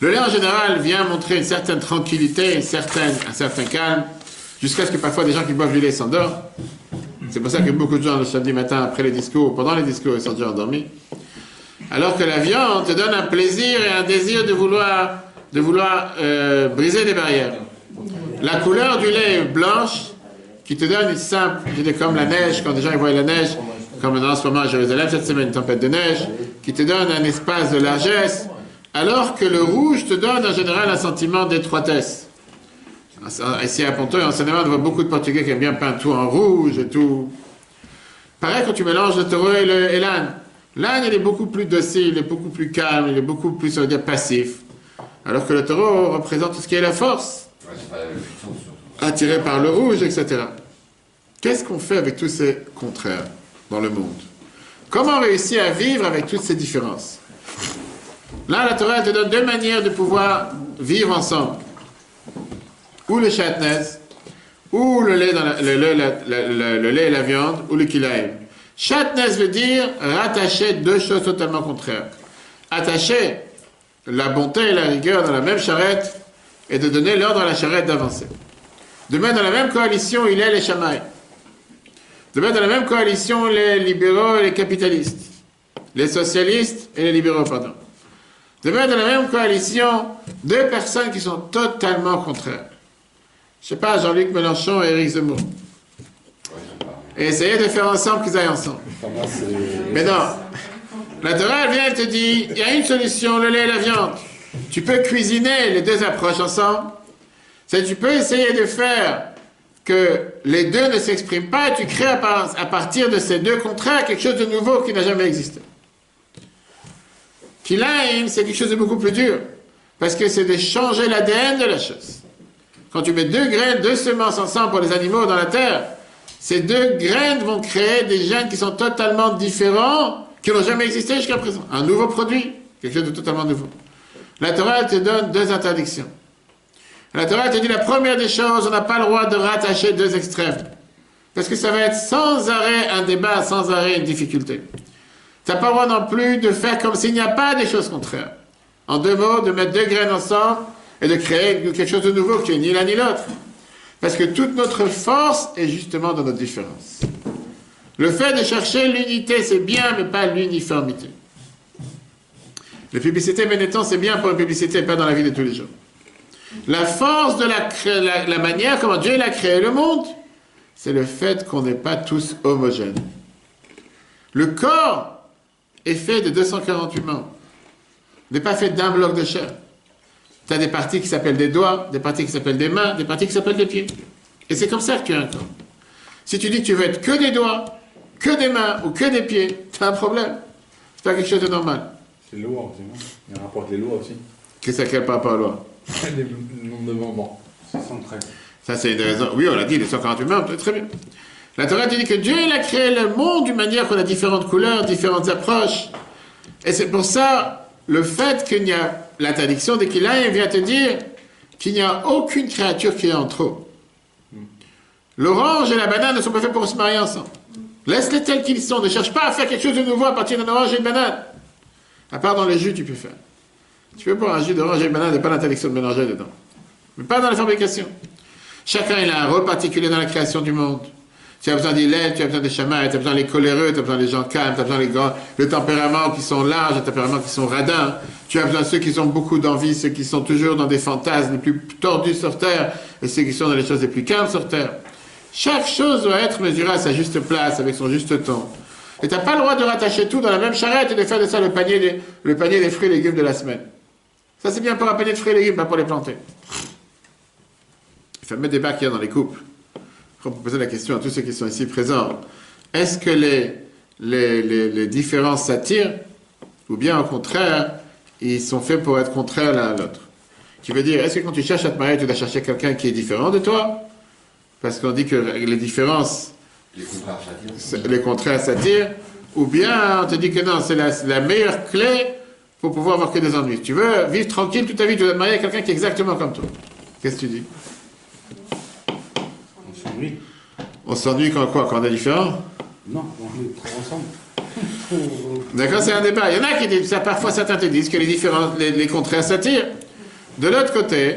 A: Le lait en général vient montrer une certaine tranquillité, une certaine, un certain calme, jusqu'à ce que parfois des gens qui boivent du lait s'endorment. C'est pour ça que beaucoup de gens le samedi matin après les discours, pendant les discours, ils sont déjà endormis. Alors que la viande te donne un plaisir et un désir de vouloir, de vouloir euh, briser des barrières. La couleur du lait blanche, qui te donne une simple, comme la neige, quand des gens ils voient la neige, comme en ce moment à Jérusalem, cette semaine, une tempête de neige, qui te donne un espace de largesse, alors que le rouge te donne en général un sentiment d'étroitesse. Ici à Ponto et en Seine-et-Marne, on voit beaucoup de Portugais qui aiment bien peindre tout en rouge et tout. Pareil quand tu mélanges le taureau et l'âne. L'âne, il est beaucoup plus docile, il est beaucoup plus calme, il est beaucoup plus, on va dire, passif. Alors que le taureau représente tout ce qui est la force,
D: Ouais, pas la
A: attiré par le rouge, etc. Qu'est-ce qu'on fait avec tous ces contraires dans le monde? Comment réussir à vivre avec toutes ces différences? Là, la Torah elle te donne deux manières de pouvoir vivre ensemble. Ou le chatnez, ou le lait, dans le, lait, et la viande, ou le kilaïm. Chatnez veut dire rattacher deux choses totalement contraires. Attacher la bonté et la rigueur dans la même charrette et de donner l'ordre à la charrette d'avancer. De dans la même coalition, il est les chamaïs. De dans la même coalition les libéraux et les capitalistes. Les socialistes et les libéraux, pardon. De mettre dans la même coalition deux personnes qui sont totalement contraires. Je sais pas, Jean-Luc Mélenchon et Éric Zemmour. Et essayer de faire ensemble qu'ils aillent ensemble. Mais non. La Torah, elle vient, elle te dit, il y a une solution, le lait et la viande. Tu peux cuisiner les deux approches ensemble. C'est tu peux essayer de faire que les deux ne s'expriment pas et tu crées à, par- à partir de ces deux contraires quelque chose de nouveau qui n'a jamais existé. Kilaim, c'est quelque chose de beaucoup plus dur. Parce que c'est de changer l'ADN de la chose. Quand tu mets deux graines, deux semences ensemble pour les animaux dans la terre, Ces deux graines vont créer des gènes qui sont totalement différents, qui n'ont jamais existé jusqu'à présent. Un nouveau produit, quelque chose de totalement nouveau. La Torah te donne deux interdictions. La Torah te dit la première des choses, on n'a pas le droit de rattacher deux extrêmes. Parce que ça va être sans arrêt un débat, sans arrêt une difficulté. Tu n'as pas le droit non plus de faire comme s'il n'y a pas des choses contraires. En deux mots, de mettre deux graines ensemble et de créer quelque chose de nouveau qui est ni l'un ni l'autre. Parce que toute notre force est justement dans notre différence. Le fait de chercher l'unité, c'est bien, mais pas l'uniformité. La publicité Benetton, c'est bien pour la publicité, pas dans la vie de tous les jours. La force de la, la, manière comment Dieu a créé le monde, c'est le fait qu'on n'est pas tous homogènes. Le corps est fait de 248 membres. N'est pas fait d'un bloc de chair. Tu as des parties qui s'appellent des doigts, des parties qui s'appellent des mains, des parties qui s'appellent des pieds. Et c'est comme ça que tu as un corps. Si tu dis que tu veux être que des doigts, que des mains ou que des pieds, tu as un problème. C'est pas quelque chose de normal.
E: C'est lourd aussi, non Il rapporte les lois aussi.
A: Qu'est-ce qu'il y a par rapport à la loi
E: Le nombre de membres.
B: C'est 113.
A: Ça, c'est une raison. Oui, on l'a dit, les 148 membres, très bien. La Torah dit que Dieu, il a créé le monde d'une manière qu'on a différentes couleurs, différentes approches. Et c'est pour ça, le fait qu'il y a l'interdiction dès qu'il il vient te dire qu'il n'y a aucune créature qui est en trop. L'orange et la banane ne sont pas faits pour se marier ensemble. Laisse-les tels qu'ils sont. Ne cherche pas à faire quelque chose de nouveau à partir d'une orange et d'une banane. À part dans les jus, tu peux faire. Tu peux boire un jus d'orange et de banane, il pas l'interdiction de mélanger dedans. Mais pas dans la fabrication. Chacun a un rôle particulier dans la création du monde. Tu as besoin des lèvres, tu as besoin des chamailles, tu as besoin des coléreux, tu as besoin des gens calmes, tu as besoin des grands, le tempérament qui sont larges, les tempéraments qui sont radins. Tu as besoin de ceux qui ont beaucoup d'envie, ceux qui sont toujours dans des fantasmes les plus tordus sur terre, et ceux qui sont dans les choses les plus calmes sur terre. Chaque chose doit être mesurée à sa juste place, avec son juste temps. Et tu n'as pas le droit de rattacher tout dans la même charrette et de faire de ça le panier des, des fruits et légumes de la semaine. Ça, c'est bien pour un panier de fruits et légumes, pas pour les planter. Fameux débat qu'il y a dans les couples. On peut poser la question à tous ceux qui sont ici présents. Est-ce que les, les, les, différences s'attirent ou bien au contraire, ils sont faits pour être contraires l'un à l'autre? Qui veut dire, est-ce que quand tu cherches à te marier, tu dois chercher quelqu'un qui est différent de toi? Parce qu'on dit que les différences les contraires s'attirent. Ou bien on te dit que non, c'est la, meilleure clé pour pouvoir avoir que des ennuis. Tu veux vivre tranquille toute ta vie, tu dois te marier à quelqu'un qui est exactement comme toi. Qu'est-ce que tu dis?
B: On s'ennuie
A: quand quoi Quand on est différent
B: Non, on est trop ensemble.
A: D'accord, c'est un débat. Il y en a qui disent, ça, parfois certains te disent que les, différents, les, les contraires s'attirent. De l'autre côté,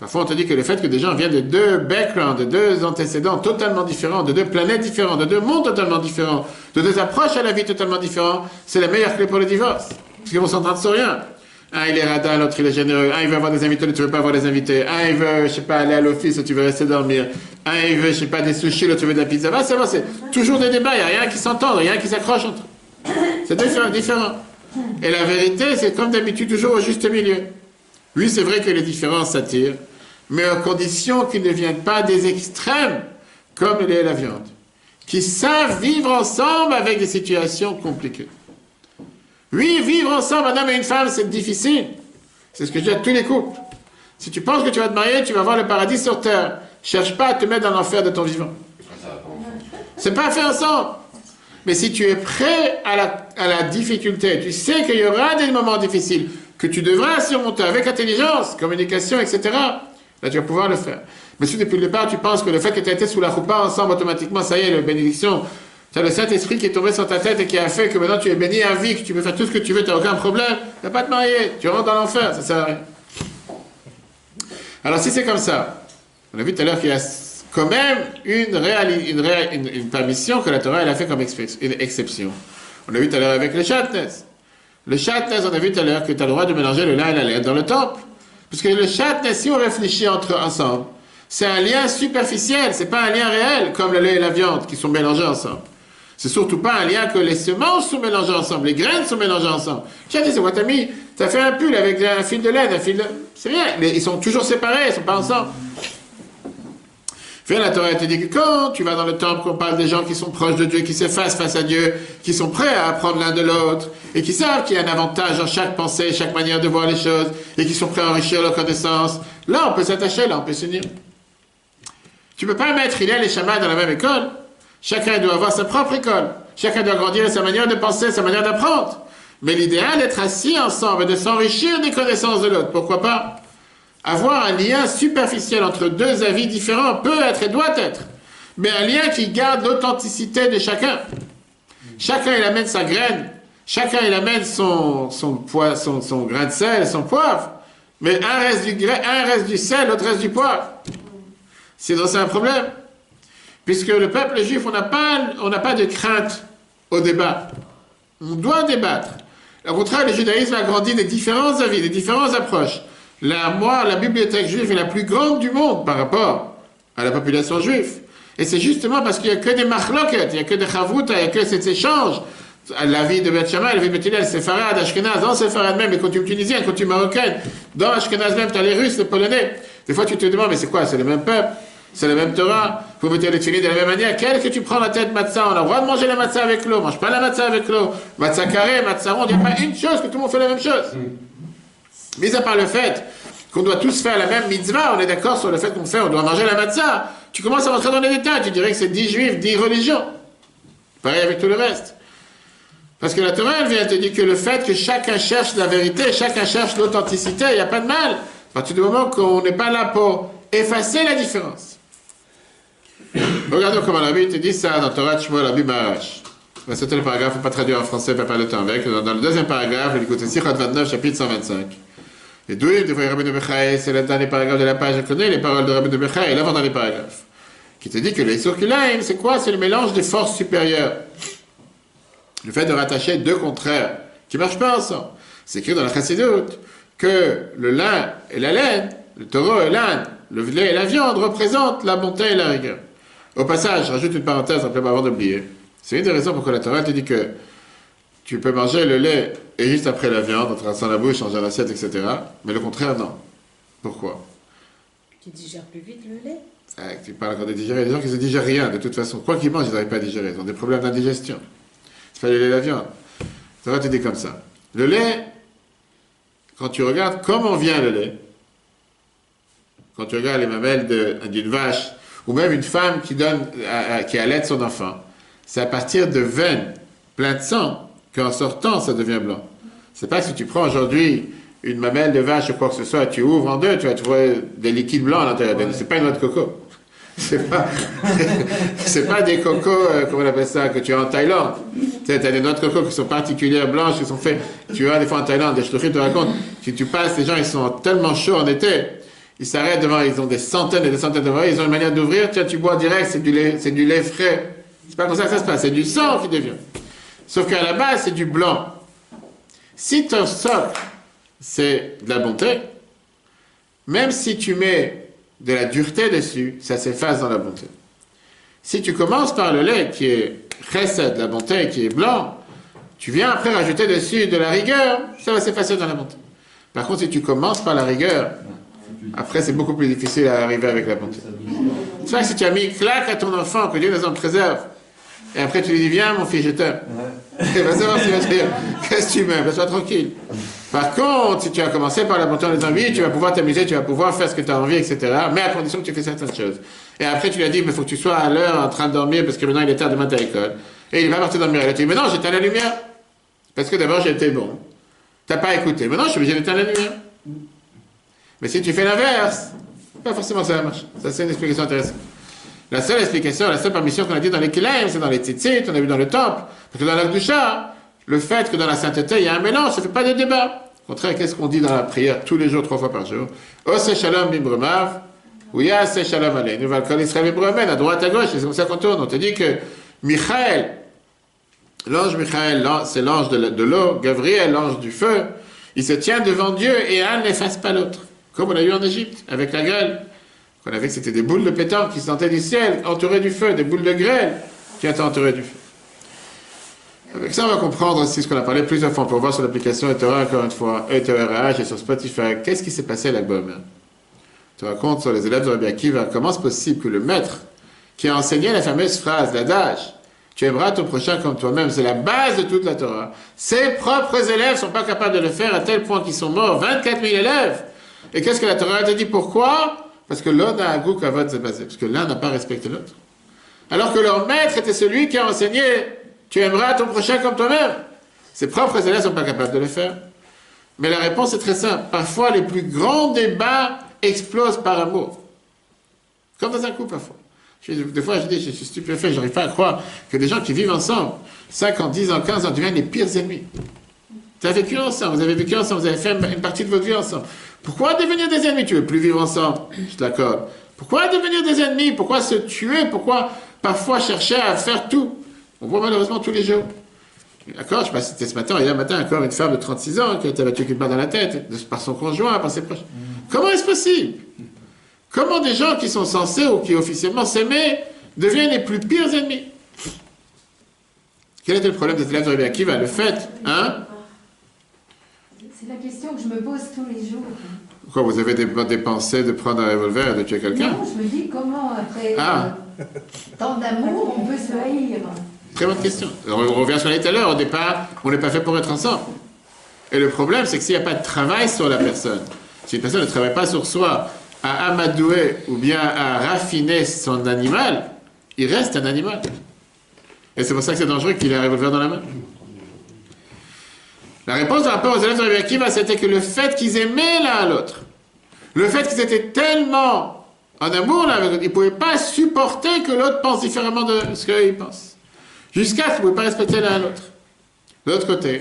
A: Parfois, on te dit que le fait que des gens viennent de deux backgrounds, de deux antécédents totalement différents, de deux planètes différentes, de deux mondes totalement différents, de deux approches à la vie totalement différentes, c'est la meilleure clé pour le divorce. Parce qu'ils vont s'entendre sur rien. Un, il est radin, l'autre, il est généreux. Un, il veut avoir des invités, l'autre, tu veux pas avoir des invités. Un, il veut, je sais pas, aller à l'office, tu veux rester dormir. Un, il veut, je sais pas, des sushis, l'autre, tu veux de la pizza. Va, c'est toujours des débats, il n'y a rien qui s'entend, rien qui s'accroche entre C'est différent. Et la vérité, c'est comme d'habitude, toujours au juste milieu. Oui, c'est vrai que les différences s'attirent mais à condition qu'ils ne viennent pas des extrêmes, comme la viande, qui savent vivre ensemble avec des situations compliquées. Oui, vivre ensemble, un homme et une femme, c'est difficile. C'est ce que je dis à tous les couples. Si tu penses que tu vas te marier, tu vas voir le paradis sur terre. Cherche pas à te mettre dans l'enfer de ton vivant. C'est pas fait ensemble. Mais si tu es prêt à la, difficulté, tu sais qu'il y aura des moments difficiles que tu devras surmonter avec intelligence, communication, etc. Là, tu vas pouvoir le faire. Mais si depuis le départ, tu penses que le fait que tu as été sous la roupa ensemble, automatiquement, ça y est, la bénédiction, as le Saint-Esprit qui est tombé sur ta tête et qui a fait que maintenant tu es béni à vie, que tu peux faire tout ce que tu veux, tu n'as aucun problème, tu n'as pas te marier, tu rentres dans l'enfer, ça sert à rien. Alors si c'est comme ça, on a vu tout à l'heure qu'il y a quand même une, une, une, permission que la Torah a fait comme une exception. On a vu tout à l'heure avec le chatness. Le chatness, on a vu tout à l'heure que tu as le droit de mélanger le lin et la laine dans le temple. Parce que le chat, si on réfléchit entre ensemble, c'est un lien superficiel, c'est pas un lien réel, comme le lait et la viande qui sont mélangés ensemble. C'est surtout pas un lien que les semences sont mélangées ensemble, les graines sont mélangées ensemble. Tiens, c'est quoi, t'as mis, t'as fait un pull avec un fil de laine, un fil de... C'est rien, mais ils sont toujours séparés, ils sont pas ensemble. Viens, la Torah te dit que quand tu vas dans le temple, qu'on parle des gens qui sont proches de Dieu, qui s'effacent face à Dieu, qui sont prêts à apprendre l'un de l'autre, et qui savent qu'il y a un avantage dans chaque pensée, chaque manière de voir les choses, et qui sont prêts à enrichir leur connaissance, là on peut s'attacher, là on peut s'unir. Tu peux pas mettre Hillel et Shammai dans la même école, Chacun doit avoir sa propre école. Chacun doit grandir sa manière de penser, sa manière d'apprendre. Mais l'idéal d'être assis ensemble et de s'enrichir des connaissances de l'autre. Pourquoi pas? Avoir un lien superficiel entre deux avis différents peut être et doit être. Mais un lien qui garde l'authenticité de chacun. Chacun il amène sa graine. Chacun il amène son, son, son grain de sel, son poivre. Mais un reste du, grain, un reste du sel, l'autre reste du poivre. Sinon c'est un problème. Puisque le peuple juif, on n'a pas, pas de crainte au débat. On doit débattre. Au contraire, le judaïsme a grandi des différents avis, des différentes approches. La, moi, la bibliothèque juive est la plus grande du monde par rapport à la population juive. Et c'est justement parce qu'il n'y a que des machloket, il n'y a que des chavruta, il n'y a que cet échange. La vie de Beth Shammai, la vie de Beth Hillel, Sefarad, Ashkenaz, dans Sefarad même, les coutumes tunisiennes, les coutumes marocaines, dans Ashkenaz même, tu as les Russes, les Polonais. Des fois, tu te demandes, mais c'est quoi? C'est le même peuple? C'est la même Torah. Vous mettez les filets de la même manière. Quel que tu prends la tête matzah, on a le droit de manger la matzah avec l'eau. Mange pas la matzah avec l'eau. Matzah carré, matzah rond, il n'y a pas une chose que tout le monde fait la même chose. Mis à part le fait qu'on doit tous faire la même mitzvah, on est d'accord sur le fait qu'on fait, on doit manger la matzah. Tu commences à rentrer dans les détails. Tu dirais que c'est dix juifs, dix religions. Pareil avec tout le reste. Parce que la Torah, elle vient te dire que le fait que chacun cherche la vérité, chacun cherche l'authenticité, il n'y a pas de mal. À partir du moment qu'on n'est pas là pour effacer la différence. Regardons comment la Bible te dit ça dans Torah Shmuel Rabbi Marash. Le paragraphe, ne faut pas traduire en français, pas le temps avec. Dans le deuxième paragraphe, il écoute Sirot 29, chapitre 125. Et d'où il devrait Rabbi Bechaï, c'est le dernier paragraphe de la page, je connais les paroles de Rabbi Bechaï, l'avant dans les paragraphes. Qui te dit que les circulaires, c'est quoi? C'est le mélange des forces supérieures. Le fait de rattacher deux contraires qui ne marchent pas ensemble. C'est écrit dans la Chassidoute que le lin et la laine, le taureau et l'âne, le lait et la viande représentent la bonté et la rigueur. Au passage, rajoute une parenthèse avant d'oublier. C'est une des raisons pourquoi la Torah te dit que tu peux manger le lait et juste après la viande, en traversant la bouche, changer l'assiette, etc. Mais le contraire, non. Pourquoi?
F: Tu digères plus vite le lait
A: ah, Tu parles encore de digérer. Des gens qui ne se digèrent rien, de toute façon. Quoi qu'ils mangent, ils n'arrivent pas à digérer. Ils ont des problèmes d'indigestion. C'est pas le lait et la viande. La Torah te dit comme ça. Le lait, quand tu regardes comment vient le lait, quand tu regardes les mamelles d'une vache, ou même une femme qui donne, qui allait son enfant, c'est à partir de veines plein de sang qu'en sortant, ça devient blanc. C'est pas si tu prends aujourd'hui une mamelle de vache ou quoi que ce soit, tu ouvres en deux, tu vas trouver des liquides blancs à l'intérieur. C'est pas une noix de coco. C'est pas, c'est pas des cocos, euh, comment on appelle ça, que tu as en Thaïlande. Tu as des noix de coco qui sont particulières, blanches, qui sont faites. Tu vois des fois en Thaïlande, je te raconte, si tu passes, les gens ils sont tellement chauds en été, ils s'arrêtent devant, ils ont des centaines et des centaines de voix, ils ont une manière d'ouvrir, tu, tu bois direct, c'est du lait, c'est du lait frais. C'est pas comme ça que ça se passe, c'est du sang qui devient. Sauf qu'à la base, c'est du blanc. Si ton socle, c'est de la bonté, même si tu mets de la dureté dessus, ça s'efface dans la bonté. Si tu commences par le lait qui est de la bonté, qui est blanc, tu viens après rajouter dessus de la rigueur, ça va s'effacer dans la bonté. Par contre, si tu commences par la rigueur, après, c'est beaucoup plus difficile à arriver avec la bonté. C'est vrai que si tu as mis claque à ton enfant, que Dieu nous en préserve, et après tu lui dis, viens mon fils, je t'aime. Il va savoir ce qu'il va dire. Qu'est-ce que tu m'aimes? Sois tranquille. Par contre, si tu as commencé par la bonté en disant, oui, tu vas pouvoir t'amuser, tu vas pouvoir faire ce que tu as envie, etc. Mais à condition que tu fais certaines choses. Et après, tu lui as dit, mais il faut que tu sois à l'heure en train de dormir parce que maintenant il est tard demain à l'école. Et il va partir dormir. Il a dit, mais non, j'étais à la lumière. Parce que d'abord j'étais bon. Tu n'as pas écouté. Maintenant, je suis obligé à la lumière. Mais si tu fais l'inverse, pas forcément ça marche. Ça, c'est une explication intéressante. La seule explication, la seule permission qu'on a dit dans les Kilaim, c'est dans les tzitzit, on a vu dans le temple. Parce que dans la Gdusha, le fait que dans la sainteté, il y a un mélange, ça ne fait pas de débat. Au contraire, qu'est-ce qu'on dit dans la prière tous les jours, trois fois par jour? Ose shalom bimbremav, ou ya se shalom alei. Nous allons Israël à droite, à gauche, c'est comme ça qu'on tourne. On te dit que Michael, l'ange Michael, c'est l'ange de l'eau, Gabriel, l'ange du feu, il se tient devant Dieu et un n'efface pas l'autre comme on a eu en Égypte, avec la grêle. On avait c'était des boules de pétanque qui sentaient du ciel, entourées du feu, des boules de grêle qui étaient entourées du feu. Avec ça, on va comprendre aussi ce qu'on a parlé plusieurs fois. pour voir sur l'application Etora, encore une fois, ETRH et sur Spotify. Qu'est-ce qui s'est passé à l'album Tu racontes sur les élèves de Rabbi Akiva comment c'est possible que le maître qui a enseigné la fameuse phrase, l'adage, tu aimeras ton prochain comme toi-même, c'est la base de toute la Torah. Ses propres élèves sont pas capables de le faire à tel point qu'ils sont morts. 24 000 élèves et qu'est-ce que la Torah a dit? Pourquoi? Parce que l'un a un goût qu'avot c'est basé. Parce que l'un n'a pas respecté l'autre. Alors que leur maître était celui qui a enseigné Tu aimeras ton prochain comme toi-même. Ses propres élèves ne sont pas capables de le faire. Mais la réponse est très simple. Parfois, les plus grands débats explosent par amour. Comme dans un couple, parfois. Des fois, je dis, je suis stupéfait, je n'arrive pas à croire que des gens qui vivent ensemble, 5 ans, 10 ans, 15 ans, deviennent les pires ennemis. Vous avez vécu ensemble, vous avez vécu ensemble, vous avez fait une partie de votre vie ensemble. Pourquoi devenir des ennemis? Tu veux plus vivre ensemble. Je t'accorde. Pourquoi devenir des ennemis? Pourquoi se tuer? Pourquoi parfois chercher à faire tout? On voit malheureusement tous les jours. D'accord Je sais pas si c'était ce matin, hier matin, encore une femme de 36 ans qui a été battue une balle dans la tête par son conjoint, par ses proches. Comment est-ce possible? Comment des gens qui sont censés ou qui officiellement s'aimaient deviennent les plus pires ennemis? Quel était le problème des élèves de Rabbi Akiva Le fait, hein
G: C'est la question que je me pose tous les jours.
A: Pourquoi vous avez des, des, pensées de prendre un revolver et de tuer quelqu'un
G: Non, je me dis comment après
A: ah.
G: euh, tant d'amour on peut se haïr.
A: Très bonne question. On revient sur tout à l'heure. Au départ, on n'est pas fait pour être ensemble. Et le problème, c'est que s'il n'y a pas de travail sur la personne, si une personne ne travaille pas sur soi, à amadouer ou bien à raffiner son animal, il reste un animal. Et c'est pour ça que c'est dangereux qu'il ait un revolver dans la main. La réponse par rapport aux élèves de Rabbi c'était que le fait qu'ils aimaient l'un à l'autre, le fait qu'ils étaient tellement en amour l'un avec l'autre, ils ne pouvaient pas supporter que l'autre pense différemment de ce qu'ils pensent. Jusqu'à ce qu'ils ne pouvaient pas respecter l'un à l'autre. De l'autre côté,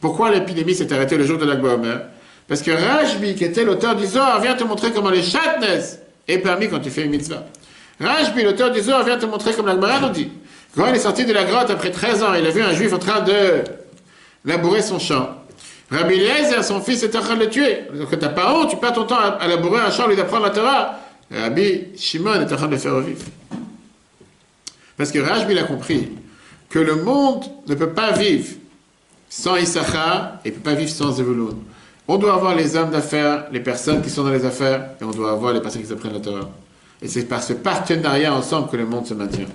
A: pourquoi l'épidémie s'est arrêtée le jour de la Omer Parce que Rajbi, qui était l'auteur du Zohar, vient te montrer comment les chatnes est permis quand tu fais une mitzvah. Rajbi, l'auteur du Zohar, vient te montrer comme la Gemara nous dit. Quand il est sorti de la grotte après 13 ans, il a vu un juif en train de labourer son champ. Rabbi Eliezer, son fils, était en train de le tuer. Donc t'as pas honte, tu perds ton temps à, labourer un champ, lui d'apprendre la Torah. Rabbi Shimon est en train de le faire revivre. Parce que Rajbi a compris que le monde ne peut pas vivre sans Issachar et ne peut pas vivre sans Zevulun. On doit avoir les hommes d'affaires, les personnes qui sont dans les affaires, et on doit avoir les personnes qui apprennent la Torah. Et c'est par ce partenariat ensemble que le monde se maintient.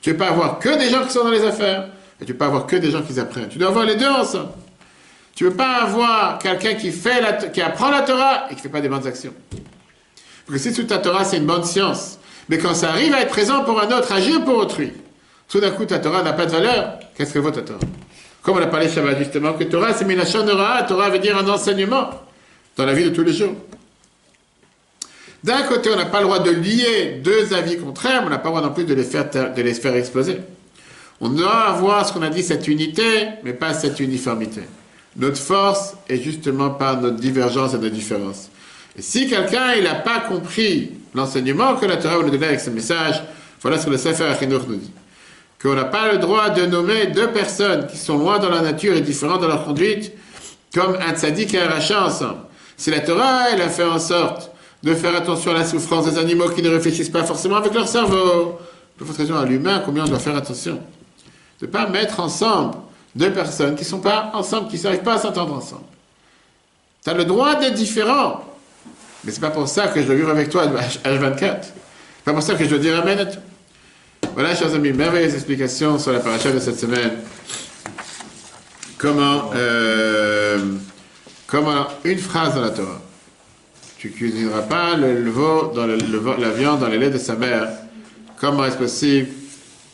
A: Tu ne peux pas avoir que des gens qui sont dans les affaires, et tu peux avoir que des gens qui apprennent. Tu dois avoir les deux ensemble. Tu ne peux pas avoir quelqu'un qui, apprend la Torah et qui ne fait pas des bonnes actions. Parce que si toute ta Torah, c'est une bonne science, mais quand ça arrive à être présent pour un autre, agir pour autrui, tout d'un coup, ta Torah n'a pas de valeur, qu'est-ce que vaut ta Torah? Comme on a parlé Shabbat justement, que Torah, c'est Minachon Torah veut dire un enseignement dans la vie de tous les jours. D'un côté, on n'a pas le droit de lier deux avis contraires, mais on n'a pas le droit non plus de les faire, de les faire exploser. On doit avoir ce qu'on a dit, cette unité, mais pas cette uniformité. Notre force est justement par notre divergence et notre différence. Et si quelqu'un n'a pas compris l'enseignement que la Torah nous donner avec ce message, voilà ce que le Sefer Achinoch nous dit. Qu'on n'a pas le droit de nommer deux personnes qui sont loin dans la nature et différentes dans leur conduite comme un tzaddik et un rachat ensemble. Si la Torah, elle a fait en sorte de faire attention à la souffrance des animaux qui ne réfléchissent pas forcément avec leur cerveau, faut raison à l'humain combien on doit faire attention? De ne pas mettre ensemble deux personnes qui ne sont pas ensemble, qui ne s'arrivent pas à s'entendre ensemble. Tu as le droit d'être différent, mais c'est pas pour ça que je dois vivre avec toi H24. C'est pas pour ça que je dois dire Amen à tout. Voilà, chers amis, merveilleuse explication sur la paracha de cette semaine. Comment, euh, comment une phrase dans la Torah. Tu cuisineras pas le, veau dans le, la viande dans les laits de sa mère. Comment est-ce possible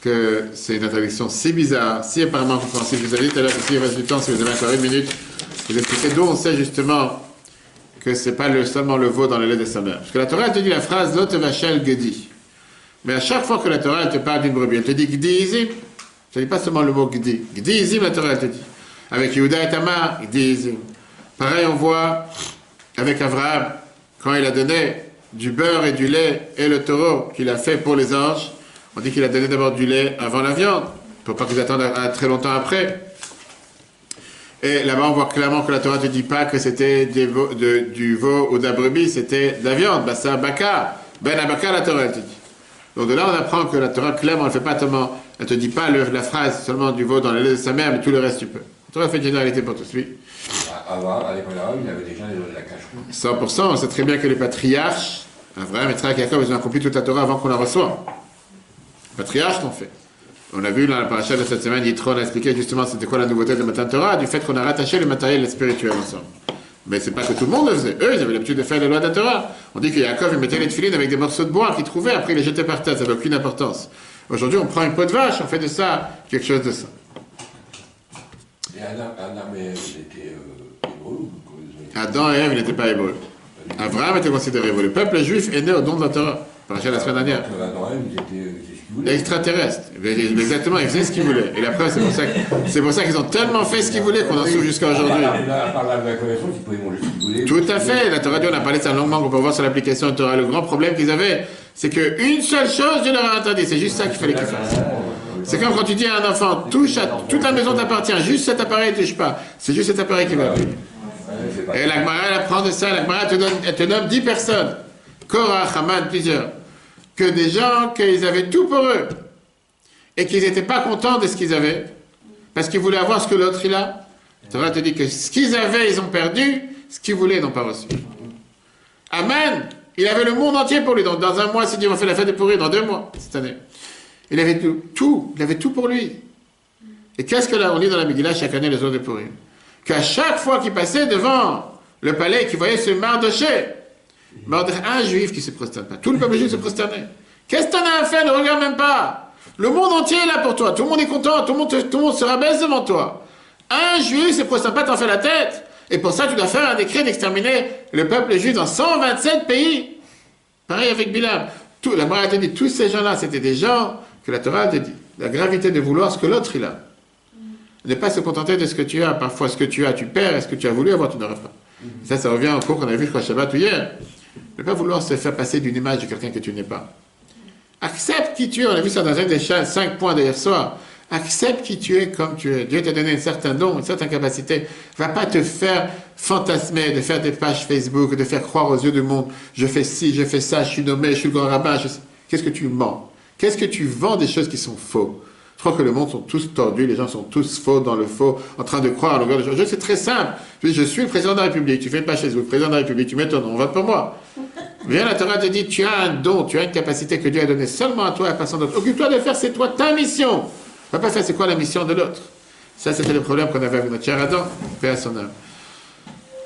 A: que c'est une interdiction si bizarre, si apparemment compréhensible. Je vous invite à l'heure, si il reste du temps, si vous avez encore une minute, vous expliquer d'où on sait justement que c'est pas le, seulement le veau dans le lait de sa mère. Parce que la Torah te dit la phrase Lot vachel gedi. Mais à chaque fois que la Torah te parle d'une brebis, elle te dit gdiizim. Ça ne dit pas seulement le mot gdi. Gdiizim, la Torah elle te dit. Avec Yehuda et Tamar, gdiizim. Pareil, on voit avec Abraham, quand il a donné du beurre et du lait et le taureau qu'il a fait pour les anges, on dit qu'il a donné d'abord du lait avant la viande, pour pas qu'ils attendent à, très longtemps après. Et là-bas, on voit clairement que la Torah ne te dit pas que c'était du veau ou de la brebis, c'était de la viande. Bah, c'est un baka. Ben baka, la Torah, elle te dit. Donc de là, on apprend que la Torah, clairement, elle ne fait pas tellement, elle te dit pas la phrase seulement du veau dans le lait de sa mère, mais tout le reste, tu peux. La Torah fait une généralité pour tous, oui.
D: Avant, à l'époque arabe, il y avait déjà de la cache
A: 100%, on sait très bien que les patriarches, Abraham, Yitzhak, Jacob, ils ont accompli toute la Torah avant qu'on la reçoive patriarches l'ont fait. On a vu dans la paracha de cette semaine, Yitro a expliqué justement c'était quoi la nouveauté de Matan Torah, du fait qu'on a rattaché le matériel et le spirituel ensemble. Mais c'est pas que tout le monde le faisait. Eux, ils avaient l'habitude de faire les lois de la Torah. On dit que Yaakov, il mettait les tefilines avec des morceaux de bois qu'il trouvait, après il les jetait par terre, ça n'avait aucune importance. Aujourd'hui, on prend une peau de vache, on fait de ça quelque chose de sain.
D: Et Adam, Adam et Ève, ils étaient euh, été-
A: Adam et Ève, ils n'étaient pas hébreux. Abraham était considéré hébreu. Le peuple juif est né au don de la Torah. Par la semaine dernière.
D: Adam et Ève, ils étaient, euh, c'est ce qu'ils voulaient.
A: Extraterrestre. Exactement, ils faisaient ce qu'ils voulaient. Et la preuve, c'est pour ça que- c'est pour ça qu'ils ont tellement fait ce qu'ils voulaient qu'on en souffre jusqu'à aujourd'hui.
D: Part la connaissance, ils pouvaient manger ce qu'ils voulaient.
A: Tout à fait. La Torah, Dieu, on a parlé de ça longuement, qu'on peut voir sur l'application Torah. Le grand problème qu'ils avaient, c'est qu'une seule chose, Dieu leur a interdit. C'est juste ça qu'il fallait qu'ils fassent. C'est comme quand tu dis à un enfant, touche à, toute la maison t'appartient, juste cet appareil, touche pas. C'est juste cet appareil qui va
D: pas-
A: Et la Gemara, elle apprend de ça. La Gemara te, donne, elle te nomme 10 personnes. Korah, Haman, plusieurs. Que des gens, qu'ils avaient tout pour eux. Et qu'ils n'étaient pas contents de ce qu'ils avaient. Parce qu'ils voulaient avoir ce que l'autre il a. Torah te dit que ce qu'ils avaient, ils ont perdu. Ce qu'ils voulaient, ils n'ont pas reçu. Amen. Il avait le monde entier pour lui. Donc, dans un mois, s'il dit on fait la fête de pourri, dans deux mois, cette année. Il avait tout. Il avait tout pour lui. Et qu'est-ce que là, on lit dans la Megillah chaque année, les jours de pourri Qu'à chaque fois qu'il passait devant le palais, qu'il voyait ce Mardoché, Mardoché, un juif qui se prosterne pas. Tout le peuple juif se prosternait. Qu'est-ce que t'en as à faire? Ne regarde même pas. Le monde entier est là pour toi. Tout le monde est content. Tout le monde, te- tout le monde se rabaisse devant toi. Un juif se prosterne pas, t'en fais la tête. Et pour ça, tu dois faire un décret d'exterminer le peuple juif dans 127 pays. Pareil avec Bilam. Tout, la Torah a dit, tous ces gens-là, c'était des gens que la Torah a dit. La gravité de vouloir ce que l'autre il a. Ne pas se contenter de ce que tu as. Parfois, ce que tu as, tu perds. Et ce que tu as voulu avoir, tu n'auras pas. Ça, ça revient au cours qu'on avait vu, je crois, Shabbat ou hier. Ne pas vouloir se faire passer d'une image de quelqu'un que tu n'es pas. Accepte qui tu es. On a vu ça dans un des cinq points d'hier soir. Accepte qui tu es comme tu es. Dieu t'a donné un certain don, une certaine capacité. Va pas te faire fantasmer, de faire des pages Facebook, de faire croire aux yeux du monde. Je fais ci, je fais ça, je suis nommé, je suis grand rabbin. Qu'est-ce que tu mens? Qu'est-ce que tu vends des choses qui sont faux? Je crois que le monde sont tous tordus, les gens sont tous faux dans le faux, en train de croire à longueur de journée. C'est très simple. Je suis le président de la République, tu fais une page Facebook, président de la République, tu mets ton nom, on vote pour moi. Viens, la Torah te dit, tu as un don, tu as une capacité que Dieu a donnée seulement à toi et à personne d'autre. Occupe-toi de faire, c'est toi ta mission. Va pas faire, c'est quoi la mission de l'autre? Ça, c'était le problème qu'on avait avec notre cher Adam, paix à son âme.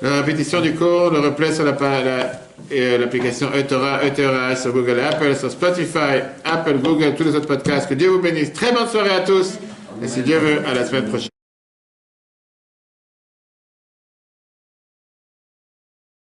A: La répétition du cours, le replay sur la la- euh, l'application eTorah, eTorah sur Google et Apple, sur Spotify, Apple, Google, tous les autres podcasts. Que Dieu vous bénisse. Très bonne soirée à tous. Et si Dieu veut, à la semaine prochaine.